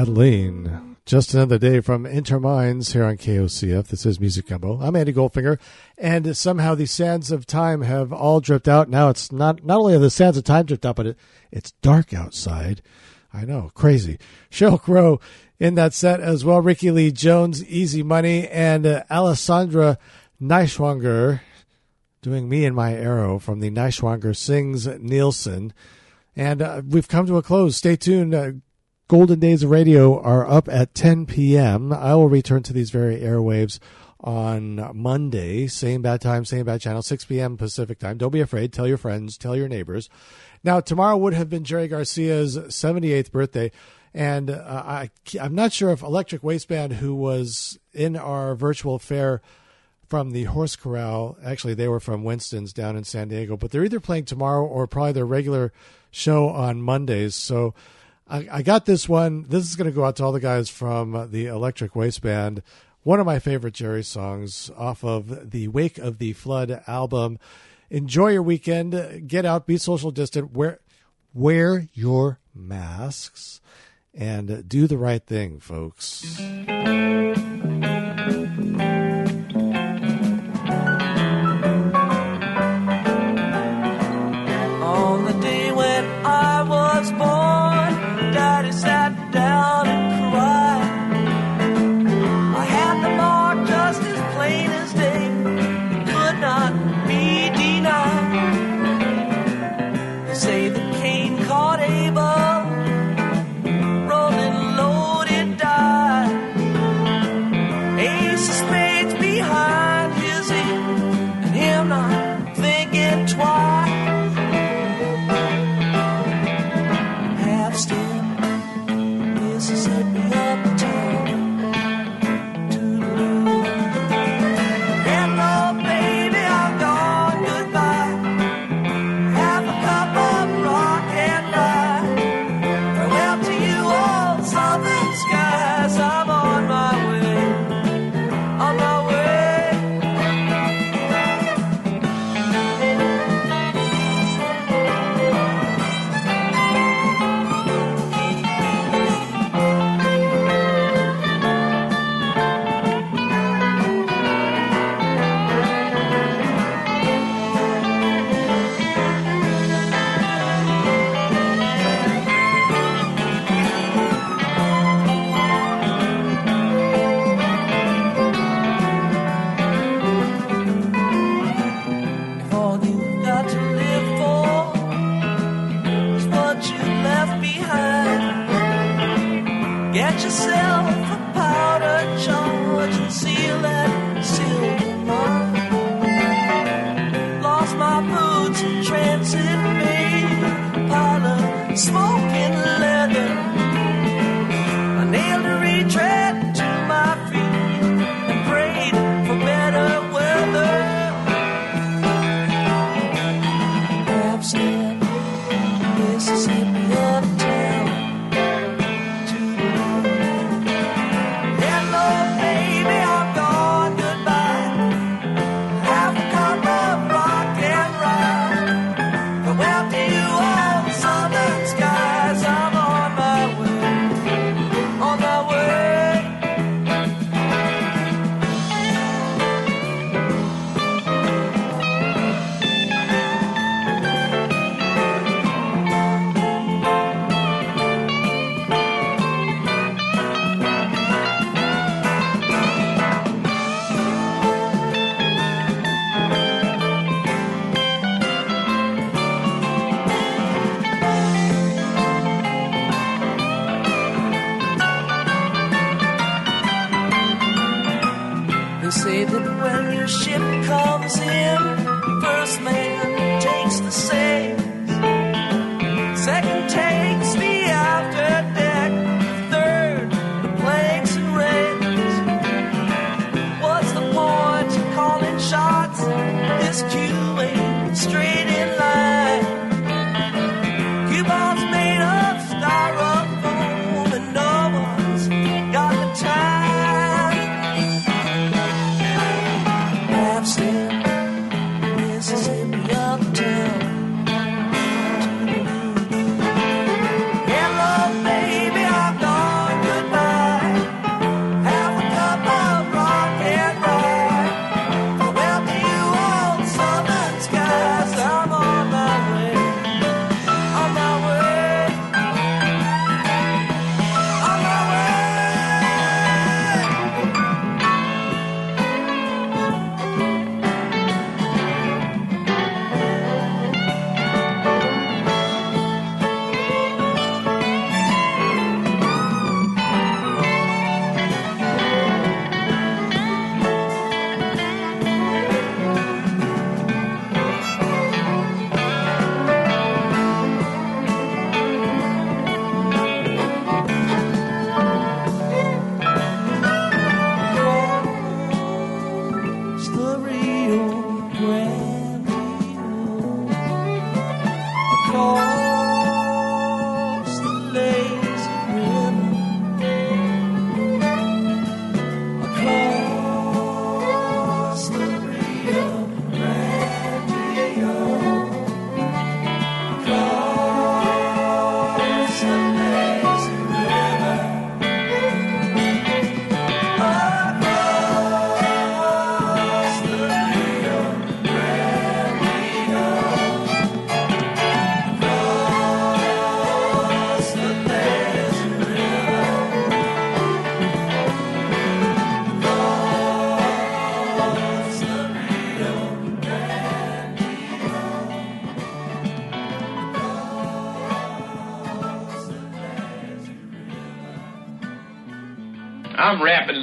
Adeline. Just another day from Interminds here on KOCF. This is Music Gumbo. I'm Andy Goldfinger, and somehow the sands of time have all dripped out. Now it's not not only have the sands of time dripped out, but it, it's dark outside. I know, crazy. Sheryl Crow in that set as well. Rickie Lee Jones, Easy Money, and uh, Alyssandra Nighswonger doing Me and My Arrow from the Nighswonger Sings Nilsson. And uh, we've come to a close. Stay tuned. Uh, Golden Days of Radio are up at 10 p.m. I will return to these very airwaves on Monday, same bad time, same bad channel, 6 p.m. Pacific time. Don't be afraid. Tell your friends, tell your neighbors. Now, tomorrow would have been Jerry Garcia's 78th birthday. And uh, I, I'm not sure if Electric Waistband, who was in our virtual fair from the Horse Corral, actually, they were from Winston's down in San Diego, but they're either playing tomorrow or probably their regular show on Mondays. So I, I got this one. This is going to go out to all the guys from the Electric Waistband. One of my favorite Jerry songs off of the Wake of the Flood album. Enjoy your weekend. Get out. Be social distant. Wear wear your masks and do the right thing, folks.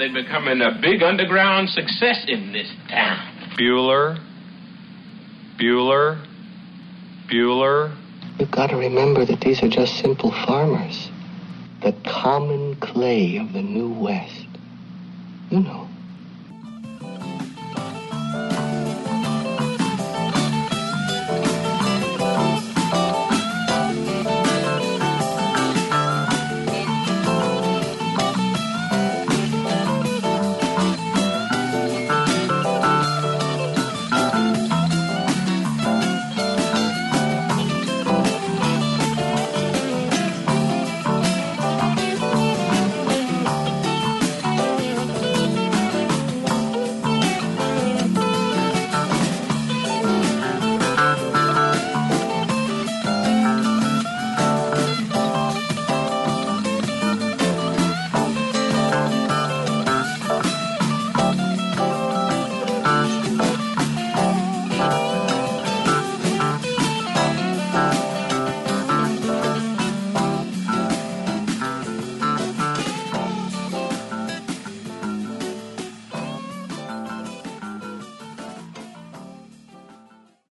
I'm becoming a big underground success in this town. Bueller. Bueller. Bueller. You've got to remember that these are just simple farmers. The common clay of the New West.